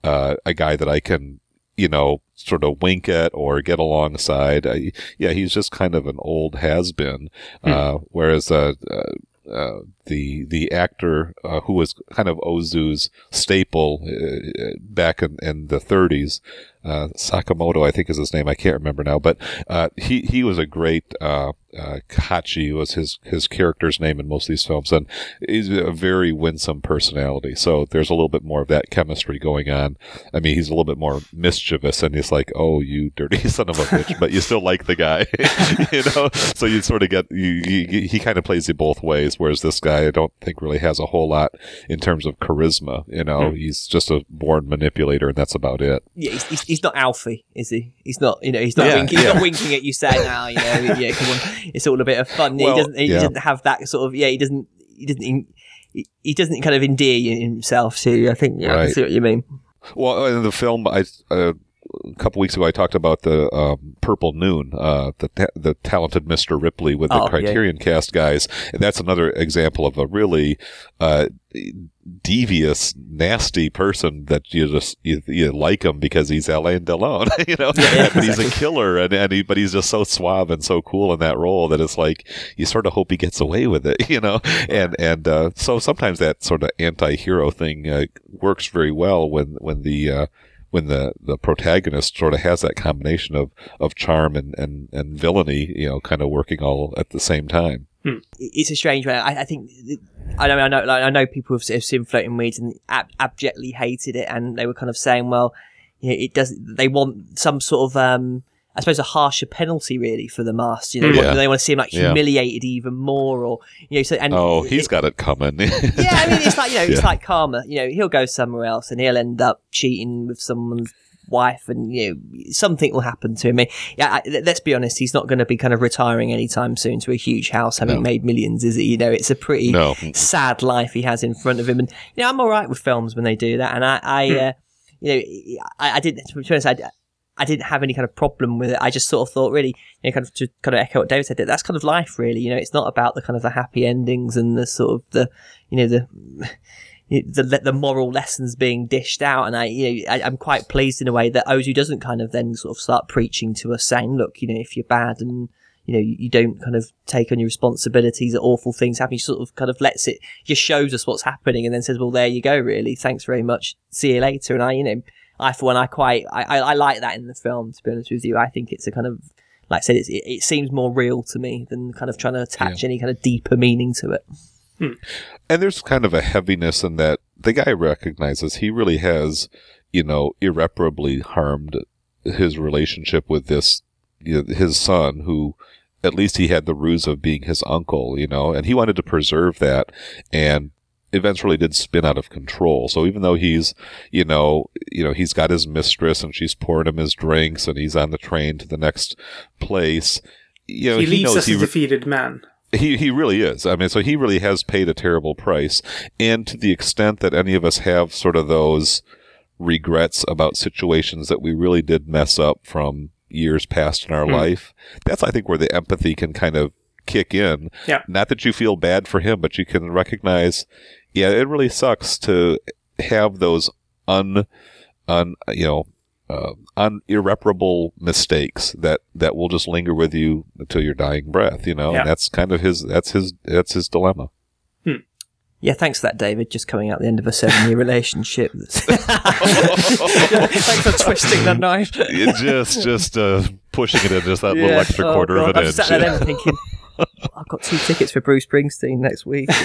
uh, a guy that I can you know sort of wink at or get alongside. I, yeah, he's just kind of an old has been. Uh, whereas uh, uh, uh, the the actor uh, who was kind of Ozu's staple uh, back in, in the 30s, uh, Sakamoto, I think is his name. I can't remember now, but uh, he he was a great. Uh, uh, Kachi was his his character's name in most of these films, and he's a very winsome personality. So there's a little bit more of that chemistry going on. I mean, he's a little bit more mischievous, and he's like, "Oh, you dirty son of a bitch," but you still like the guy, you know. So you sort of get you, you he kind of plays it both ways. Whereas this guy, I don't think really has a whole lot in terms of charisma. You know, he's just a born manipulator, and that's about it. Yeah, he's, he's, he's not Alfie, is he? He's not, you know, he's not, Yeah, winking, he's not winking at you saying, "Now, you know, yeah, come on, it's all a bit of fun." Well, he doesn't, he yeah. doesn't have that sort of, yeah, he doesn't, he doesn't, he, he doesn't kind of endear himself to. I think, yeah, I see what you mean. Well, in the film, I uh, a couple weeks ago I talked about the um, Purple Noon, uh, the ta- the talented Mister Ripley with the Oh, yeah. Criterion Cast guys, and that's another example of a really uh, devious, nasty person that you just you, you like him because he's Alain Delon, you know, yeah, but he's a killer, and, and he, but he's just so suave and so cool in that role that it's like you sort of hope he gets away with it, you know, and and uh, so sometimes that sort of anti-hero thing uh, works very well when when the uh, when the, the protagonist sort of has that combination of, of charm and, and, and villainy, you know, kind of working all at the same time. It- It's a strange way. I, I think, I know, I know, like, I know people have, have seen Floating Weeds and ab- abjectly hated it, and they were kind of saying, well, you know, it does. They want some sort of um, I suppose a harsher penalty really for the master. You know, Hmm. they, Yeah. want, they want to see him like Yeah. humiliated even more, or you know. So and Oh, it- he's got it coming. yeah, I mean, it's like you know, it's Yeah. like karma. You know, he'll go somewhere else and he'll end up cheating with someone's wife, and you know, something will happen to him. Yeah, I, let's be honest, he's not going to be kind of retiring anytime soon to a huge house, having No. made millions, is it? You know, it's a pretty No. sad life he has in front of him, and you know, I'm all right with films when they do that, and I, I uh, you know, I, I didn't. To be honest, I. I didn't have any kind of problem with it. I just sort of thought, really, you know, kind of to kind of echo what David said. that That's kind of life, really. You know, it's not about the kind of the happy endings and the sort of the, you know, the the the moral lessons being dished out. And I, you know, I, I'm quite pleased in a way that Ozu doesn't kind of then sort of start preaching to us, saying, look, you know, if you're bad and you know you, you don't kind of take on your responsibilities, that awful things happen. He sort of kind of lets it, just shows us what's happening, and then says, well, there you go, really. Thanks very much. See you later. And I, you know. I, for one, I quite, I, I, I like that in the film. To be honest with you, I think it's a kind of, like I said, it's, it, it seems more real to me than kind of trying to attach any kind of deeper meaning to it. Hmm. and there's kind of a heaviness in that the guy recognizes he really has, you know, irreparably harmed his relationship with this, you know, his son, who at least he had the ruse of being his uncle, you know, and he wanted to preserve that and eventually did spin out of control. So even though he's, you know, you know, he's got his mistress and she's pouring him his drinks and he's on the train to the next place, you know, he leaves us he a defeated man. he he really is. I mean, so he really has paid a terrible price. And to the extent that any of us have sort of those regrets about situations that we really did mess up from years past in our Hmm. life, that's I think where the empathy can kind of kick in. Yeah. Not that you feel bad for him, but you can recognize, yeah, it really sucks to have those un, un, you know, uh, un irreparable mistakes that that will just linger with you until your dying breath. You know, Yeah. and that's kind of his. That's his. That's his dilemma. Yeah, thanks for that, David. Just coming out the end of a seven-year relationship. thanks for twisting the knife. Just just uh, pushing it in just that little extra Oh, quarter God. of an I'm inch. sat there then thinking, I've got two tickets for Bruce Springsteen next week.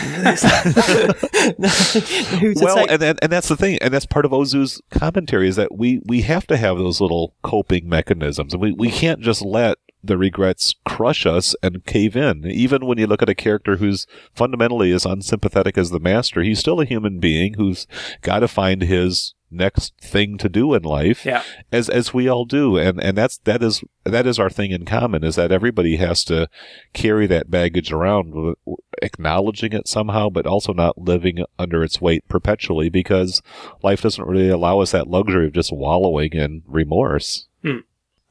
Well, take? and, and and that's the thing, and that's part of Ozu's commentary is that we we have to have those little coping mechanisms, and we we can't just let the regrets crush us and cave in. Even when you look at a character who's fundamentally as unsympathetic as the master, he's still a human being who's got to find his next thing to do in life Yeah. as as we all do and and that's that is that is our thing in common is that everybody has to carry that baggage around acknowledging it somehow but also not living under its weight perpetually because life doesn't really allow us that luxury of just wallowing in remorse hmm.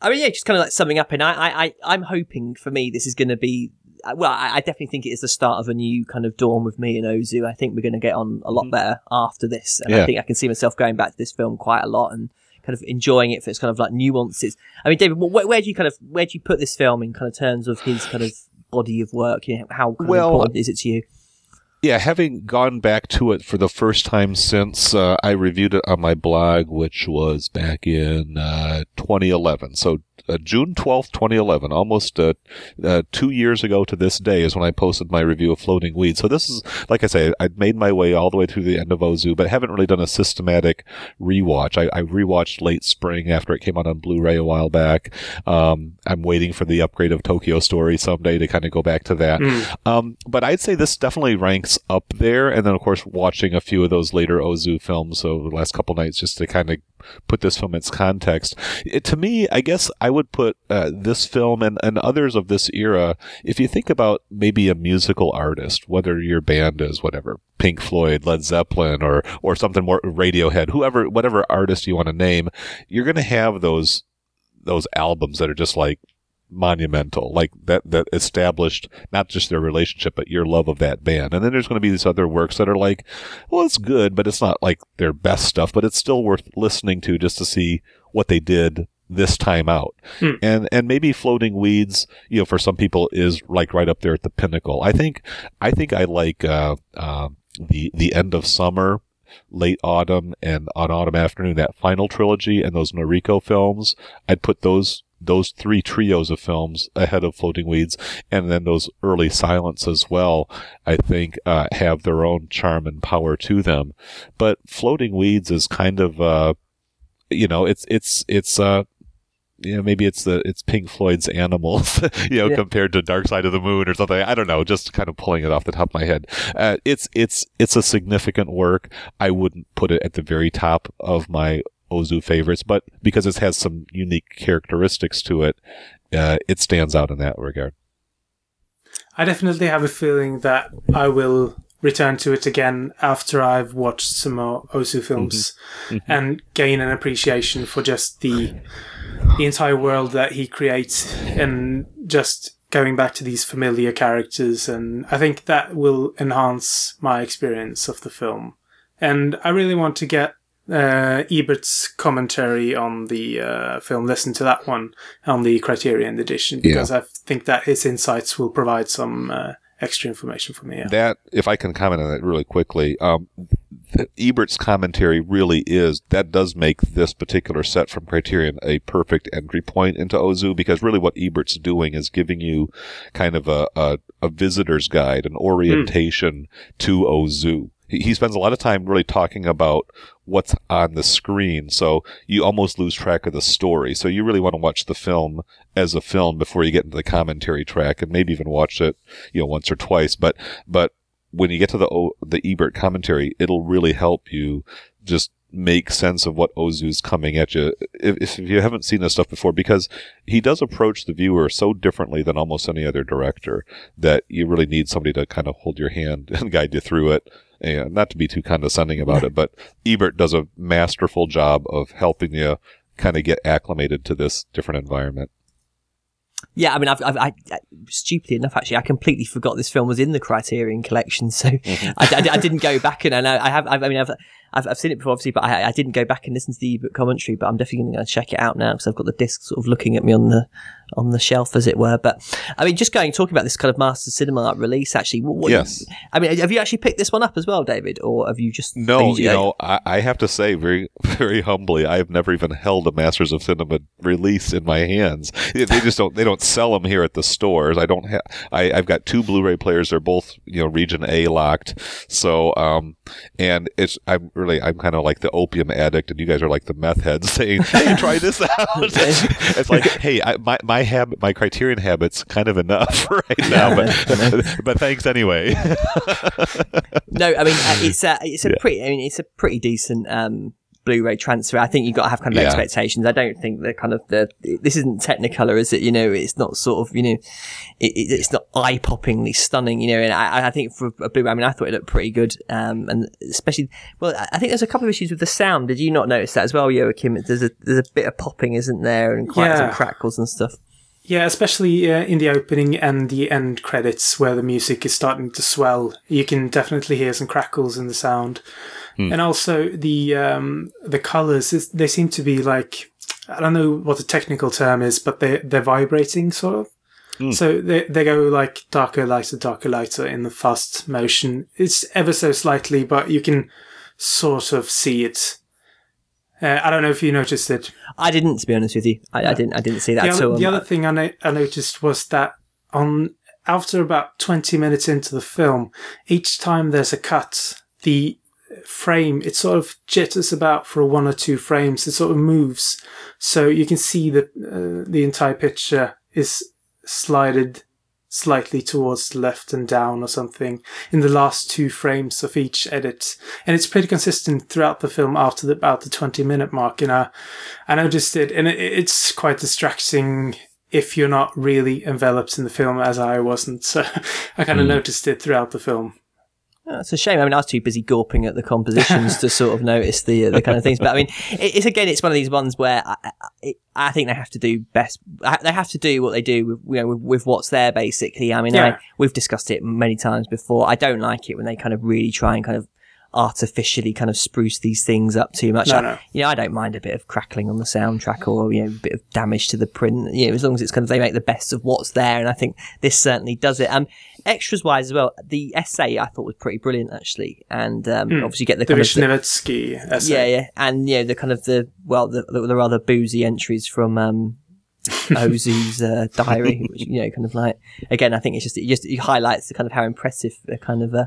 I mean, yeah, just kind of like summing up, and I, I, I I'm hoping for me this is going to be. Uh, Well, I, I definitely think it is the start of a new kind of dawn with me and Ozu. I think we're going to get on a lot better after this, and I think I can see myself going back to this film quite a lot and kind of enjoying it for its kind of like nuances. I mean, David, where, where do you kind of where do you put this film in kind of terms of his kind of body of work? You know, how kind Well, of important is it to you? yeah having gone back to it for the first time since uh, i reviewed it on my blog which was back in uh, 2011 so uh, June 12th, 2011, almost uh, uh, two years ago to this day, is when I posted my review of Floating Weed. So this is, like I say, I'd made my way all the way through the end of Ozu, but haven't really done a systematic rewatch. I, I rewatched late spring after it came out on Blu-ray a while back. Um, I'm waiting for the upgrade of Tokyo Story someday to kind of go back to that. Um, but I'd say this definitely ranks up there. And then, of course, watching a few of those later Ozu films over the last couple nights just to kind of put this film in its context. It, to me, I guess I would put uh, this film and, and others of this era, if you think about maybe a musical artist, whether your band is whatever, Pink Floyd, Led Zeppelin, or, or something more Radiohead, whoever, whatever artist you want to name, you're going to have those, those albums that are just like, monumental like that that established not just their relationship but your love of that band. And then there's going to be these other works that are like well it's good but it's not like their best stuff but it's still worth listening to just to see what they did this time out. Hmm. and and maybe floating weeds you know for some people is like right up there at the pinnacle. I think i think i like uh, uh the the end of summer late autumn and on autumn afternoon that final trilogy and those noriko films. I'd put those those three trios of films ahead of Floating Weeds, and then those early silents as well, I think, uh, have their own charm and power to them. But Floating Weeds is kind of, uh, you know, it's, it's, it's, uh, you know, maybe it's the it's Pink Floyd's Animals, you know, Yeah. compared to Dark Side of the Moon or something. I don't know, just kind of pulling it off the top of my head. Uh, it's it's it's a significant work. I wouldn't put it at the very top of my Ozu favorites, but because it has some unique characteristics to it, uh, it stands out in that regard. I definitely have a feeling that I will return to it again after I've watched some more Ozu films and gain an appreciation for just the the entire world that he creates and just going back to these familiar characters and I think that will enhance my experience of the film. And I really want to get uh, Ebert's commentary on the uh, film, listen to that one on the Criterion edition because I think that his insights will provide some uh, extra information for me. Yeah. That, if I can comment on that really quickly, um, Ebert's commentary really is that does make this particular set from Criterion a perfect entry point into Ozu because really what Ebert's doing is giving you kind of a a, a visitor's guide, an orientation to Ozu. He spends a lot of time really talking about what's on the screen, so you almost lose track of the story. So you really want to watch the film as a film before you get into the commentary track, and maybe even watch it, you know, once or twice. But but when you get to the the Ebert commentary, it'll really help you just make sense of what Ozu's coming at you if, if you haven't seen this stuff before because he does approach the viewer so differently than almost any other director that you really need somebody to kind of hold your hand and guide you through it and not to be too condescending about it but Ebert does a masterful job of helping you kind of get acclimated to this different environment Yeah, I mean, I've, I've I, I, stupidly enough, actually, I completely forgot this film was in the Criterion collection, so mm-hmm. I, I- I didn't go back and I I have. I mean, I've, I've I've seen it before, obviously, but I, I didn't go back and listen to the Ebert commentary. But I'm definitely going to check it out now because I've got the disc sort of looking at me on the on the shelf, as it were. But I mean, just going talking about this kind of Master Cinema release, actually. What, what- Yes. I mean, have you actually picked this one up as well, David, or have you just No, you uh, know, I, I have to say very, very humbly, I have never even held a Masters of Cinema release in my hands. They they just don't, they don't sell them here at the stores. I don't have, I, I've got two Blu-ray players. They're both, you know, region A locked. So, um, and it's, I'm really, I'm kind of like the opium addict and you guys are like the meth heads saying, Hey, try this out. it's like, Hey, I, my, my habit, my criterion habit's kind of enough right now, but, but thanks anyway. No, I mean uh, it's a it's a Yeah. pretty. I mean it's a pretty decent um, Blu-ray transfer. I think you've got to have kind of Yeah. expectations. I don't think the kind of the this isn't Technicolor, is it? You know, it's not sort of you know, it, it, it's not eye-poppingly stunning. You know, and I, I think for a Blu-ray, I mean, I thought it looked pretty good. Um, and especially, well, I- I think there's a couple of issues with the sound. Did you not notice that as well, Joachim? There's a there's a bit of popping, isn't there, and quite some crackles and stuff. Yeah, especially uh, in the opening and the end credits where the music is starting to swell. You can definitely hear some crackles in the sound. And also the um, the colors, they seem to be like, I don't know what the technical term is, but they, they're vibrating sort of. So they, they go like darker, lighter, darker, lighter in the fast motion. It's ever so slightly, but you can sort of see it. Uh, I don't know if you noticed it, I didn't, to be honest with you. I, I didn't. I didn't see that the at other, all. the other thing I, no- I noticed was that on after about 20 minutes into the film, each time there's a cut, the frame, it sort of jitters about for one or two frames. It sort of moves. So you can see that uh, the entire picture is slided slightly towards the left and down or something in the last two frames of each edit. And it's pretty consistent throughout the film after the, about the 20 minute mark. And I, I noticed it and it, it's quite distracting if you're not really enveloped in the film as I wasn't. So I kind of noticed it throughout the film. Oh, it's a shame. I mean, I was too busy gawping at the compositions to sort of notice the the kind of things. But I mean, it's again, it's one of these ones where I, I, it, I think they have to do best. They have to do what they do with you know with, with what's there. Basically, I mean, Yeah. I, we've discussed it many times before. I don't like it when they kind of really try and kind of artificially kind of spruce these things up too much. No, I, no. You know, I don't mind a bit of crackling on the soundtrack or you know a bit of damage to the print. You know, as long as it's kind of they make the best of what's there, and I think this certainly does it. Um, extras wise as well, the essay I thought was pretty brilliant actually, and um, obviously you get the The kind of the- essay. yeah, yeah, and you know the kind of the well the, the, the rather boozy entries from um, Ozu's uh, diary, which you know kind of like again I think it's just it just it highlights the kind of how impressive the kind of uh,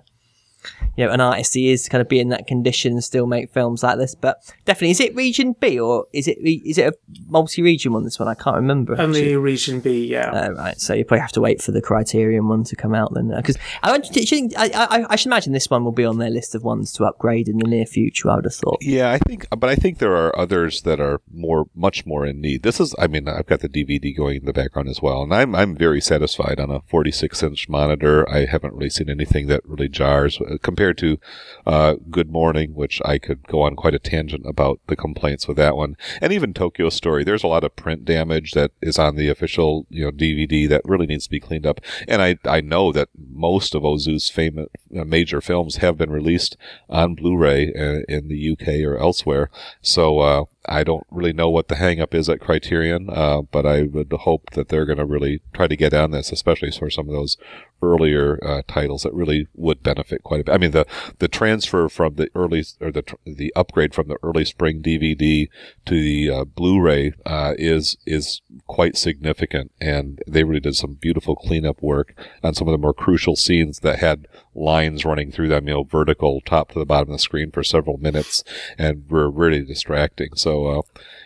you know an artist he is to kind of be in that condition and still make films like this. But definitely, is it Region B or is it is it a multi-region one? This one I can't remember. Only actually. Region B, yeah. Uh, right, so you probably have to wait for the Criterion one to come out then, because I, don't- do you think- I, I, I should imagine this one will be on their list of ones to upgrade in the near future. I would have thought. Yeah, I think, but I think there are others that are more, much more in need. This is, I mean, I've got the DVD going in the background as well, and I'm, I'm very satisfied on a 46 inch monitor. I haven't really seen anything that really jars uh, compared to uh, Good Morning, which I could go on quite a tangent about the complaints with that one, and even Tokyo Story. There's a lot of print damage that is on the official, you know, DVD that really needs to be cleaned up. And I, I know that most of Ozu's famous uh, major films have been released on Blu-ray uh, in the UK or elsewhere. So uh, I don't really know what the hang-up is at Criterion, uh, but I would hope that they're going to really try to get on this, especially for some of those earlier uh, titles that really would benefit quite a bit. I mean, the the transfer from the early or the the upgrade from the early spring DVD to the uh, Blu-ray uh, is is quite significant, and they really did some beautiful cleanup work on some of the more crucial scenes that had lines running through them, you know, vertical top to the bottom of the screen for several minutes, and were really distracting. So, uh,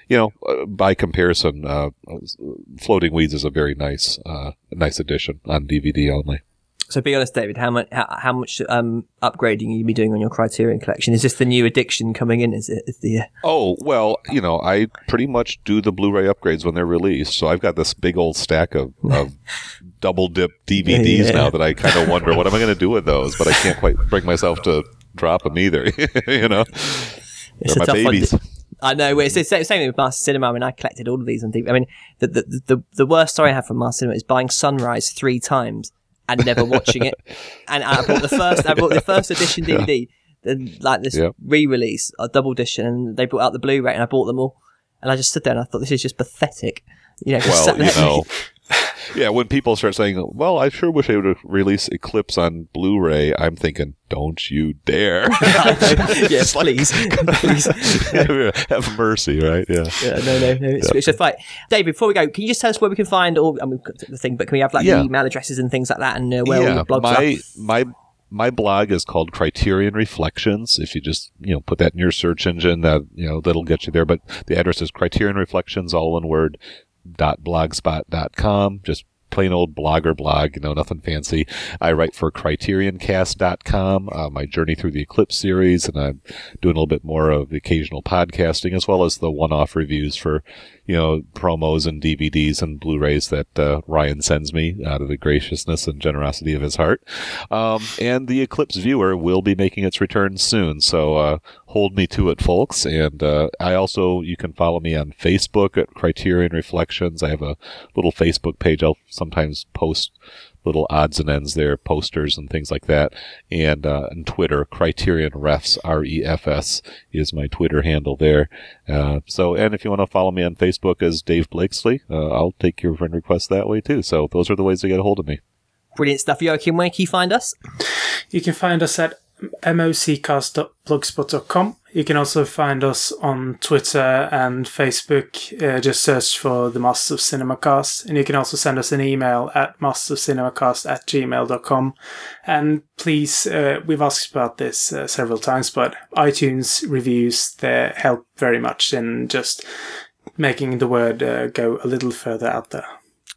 you know, uh, by comparison, uh, Floating Weeds is a very nice, uh, nice addition on DVD only. So be honest, David. How much how, how much um, upgrading are you be doing on your Criterion collection? Is this the new addiction coming in? Is it is the uh, Oh, well, you know, I pretty much do the Blu-ray upgrades when they're released. So I've got this big old stack of, of double dip DVDs Yeah. now that I kind of wonder what am I going to do with those, but I can't quite bring myself to drop them either. you know, it's they're my tough babies. one. I know. It's the same thing with Master Cinema. I mean, I collected all of these on DVD. I mean, the the, the the worst story I have from Master Cinema is buying Sunrise three times and never watching it. And I bought the first. I bought the first edition DVD, then like this re-release, a double edition, and they brought out the Blu-ray, and I bought them all. And I just stood there and I thought this is just pathetic. You know, just Well, sat you know, yeah, when people start saying, well, I sure wish they would release Eclipse on Blu-ray, I'm thinking, don't you dare. yes, please, please. Have mercy, right? Yeah. Yeah, no, no, no. It's, it's just like David. Before we go, can you just tell us where we can find all? I mean, the thing, but can we have like Yeah. the email addresses and things like that, and uh, where all yeah, the blogs my are? my my blog is called Criterion Reflections. If you just you know put that in your search engine, that you know that'll get you there. But the address is Criterion Reflections, all one word, dot blogspot dot com. Just plain old blogger blog, you know, nothing fancy. I write for CriterionCast.com, uh, my journey through the Eclipse series, and I'm doing a little bit more of the occasional podcasting as well as the one-off reviews for, you know, promos and DVDs and Blu-rays that uh, Ryan sends me out of the graciousness and generosity of his heart. Um, and the Eclipse viewer will be making its return soon, so uh, hold me to it, folks. And uh, I also, you can follow me on Facebook at Criterion Reflections. I have a little Facebook page. I'll sometimes post little odds and ends there, posters and things like that. And uh, on Twitter, Criterion Refs, R E F S, is my Twitter handle there. Uh, so, and if you want to follow me on Facebook as Dave Blakeslee, uh, I'll take your friend request that way too. So, those are the ways to get a hold of me. Brilliant stuff, Joachim. Where can you find us? You can find us at moccast.blogspot.com. You can also find us on Twitter and Facebook. Uh, just search for the Masters of Cinema Cast. And you can also send us an email at mastersofcinemacast at gmail.com. And please, uh, we've asked about this uh, several times, but iTunes reviews, they help very much in just making the word uh, go a little further out there.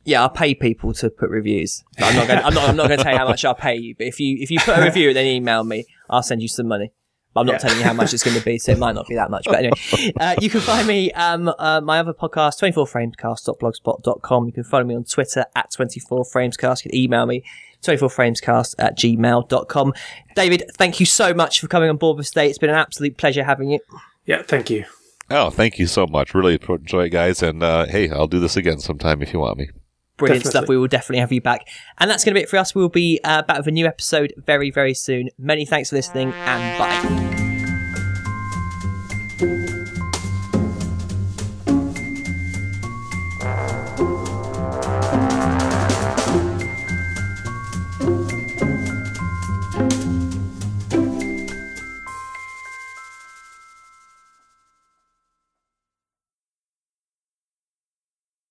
Yeah, I'll pay people to put reviews. I'm not going. I'm not. I'm not to tell you how much I'll pay you. But if you if you put a review and then email me, I'll send you some money. But I'm not Yeah. telling you how much it's going to be, so it might not be that much. But anyway, uh, you can find me um, uh, my other podcast, 24framescast.blogspot.com. You can follow me on Twitter at 24framescast. You can email me 24framescast at gmail.com. David, thank you so much for coming on board with today. It's been an absolute pleasure having you. Yeah, thank you. Oh, thank you so much. Really enjoy it, guys. And uh, hey, I'll do this again sometime if you want me. Brilliant Definitely. stuff. We will definitely have you back. And that's going to be it for us. We'll be uh, back with a new episode very, very soon. Many thanks for listening and bye.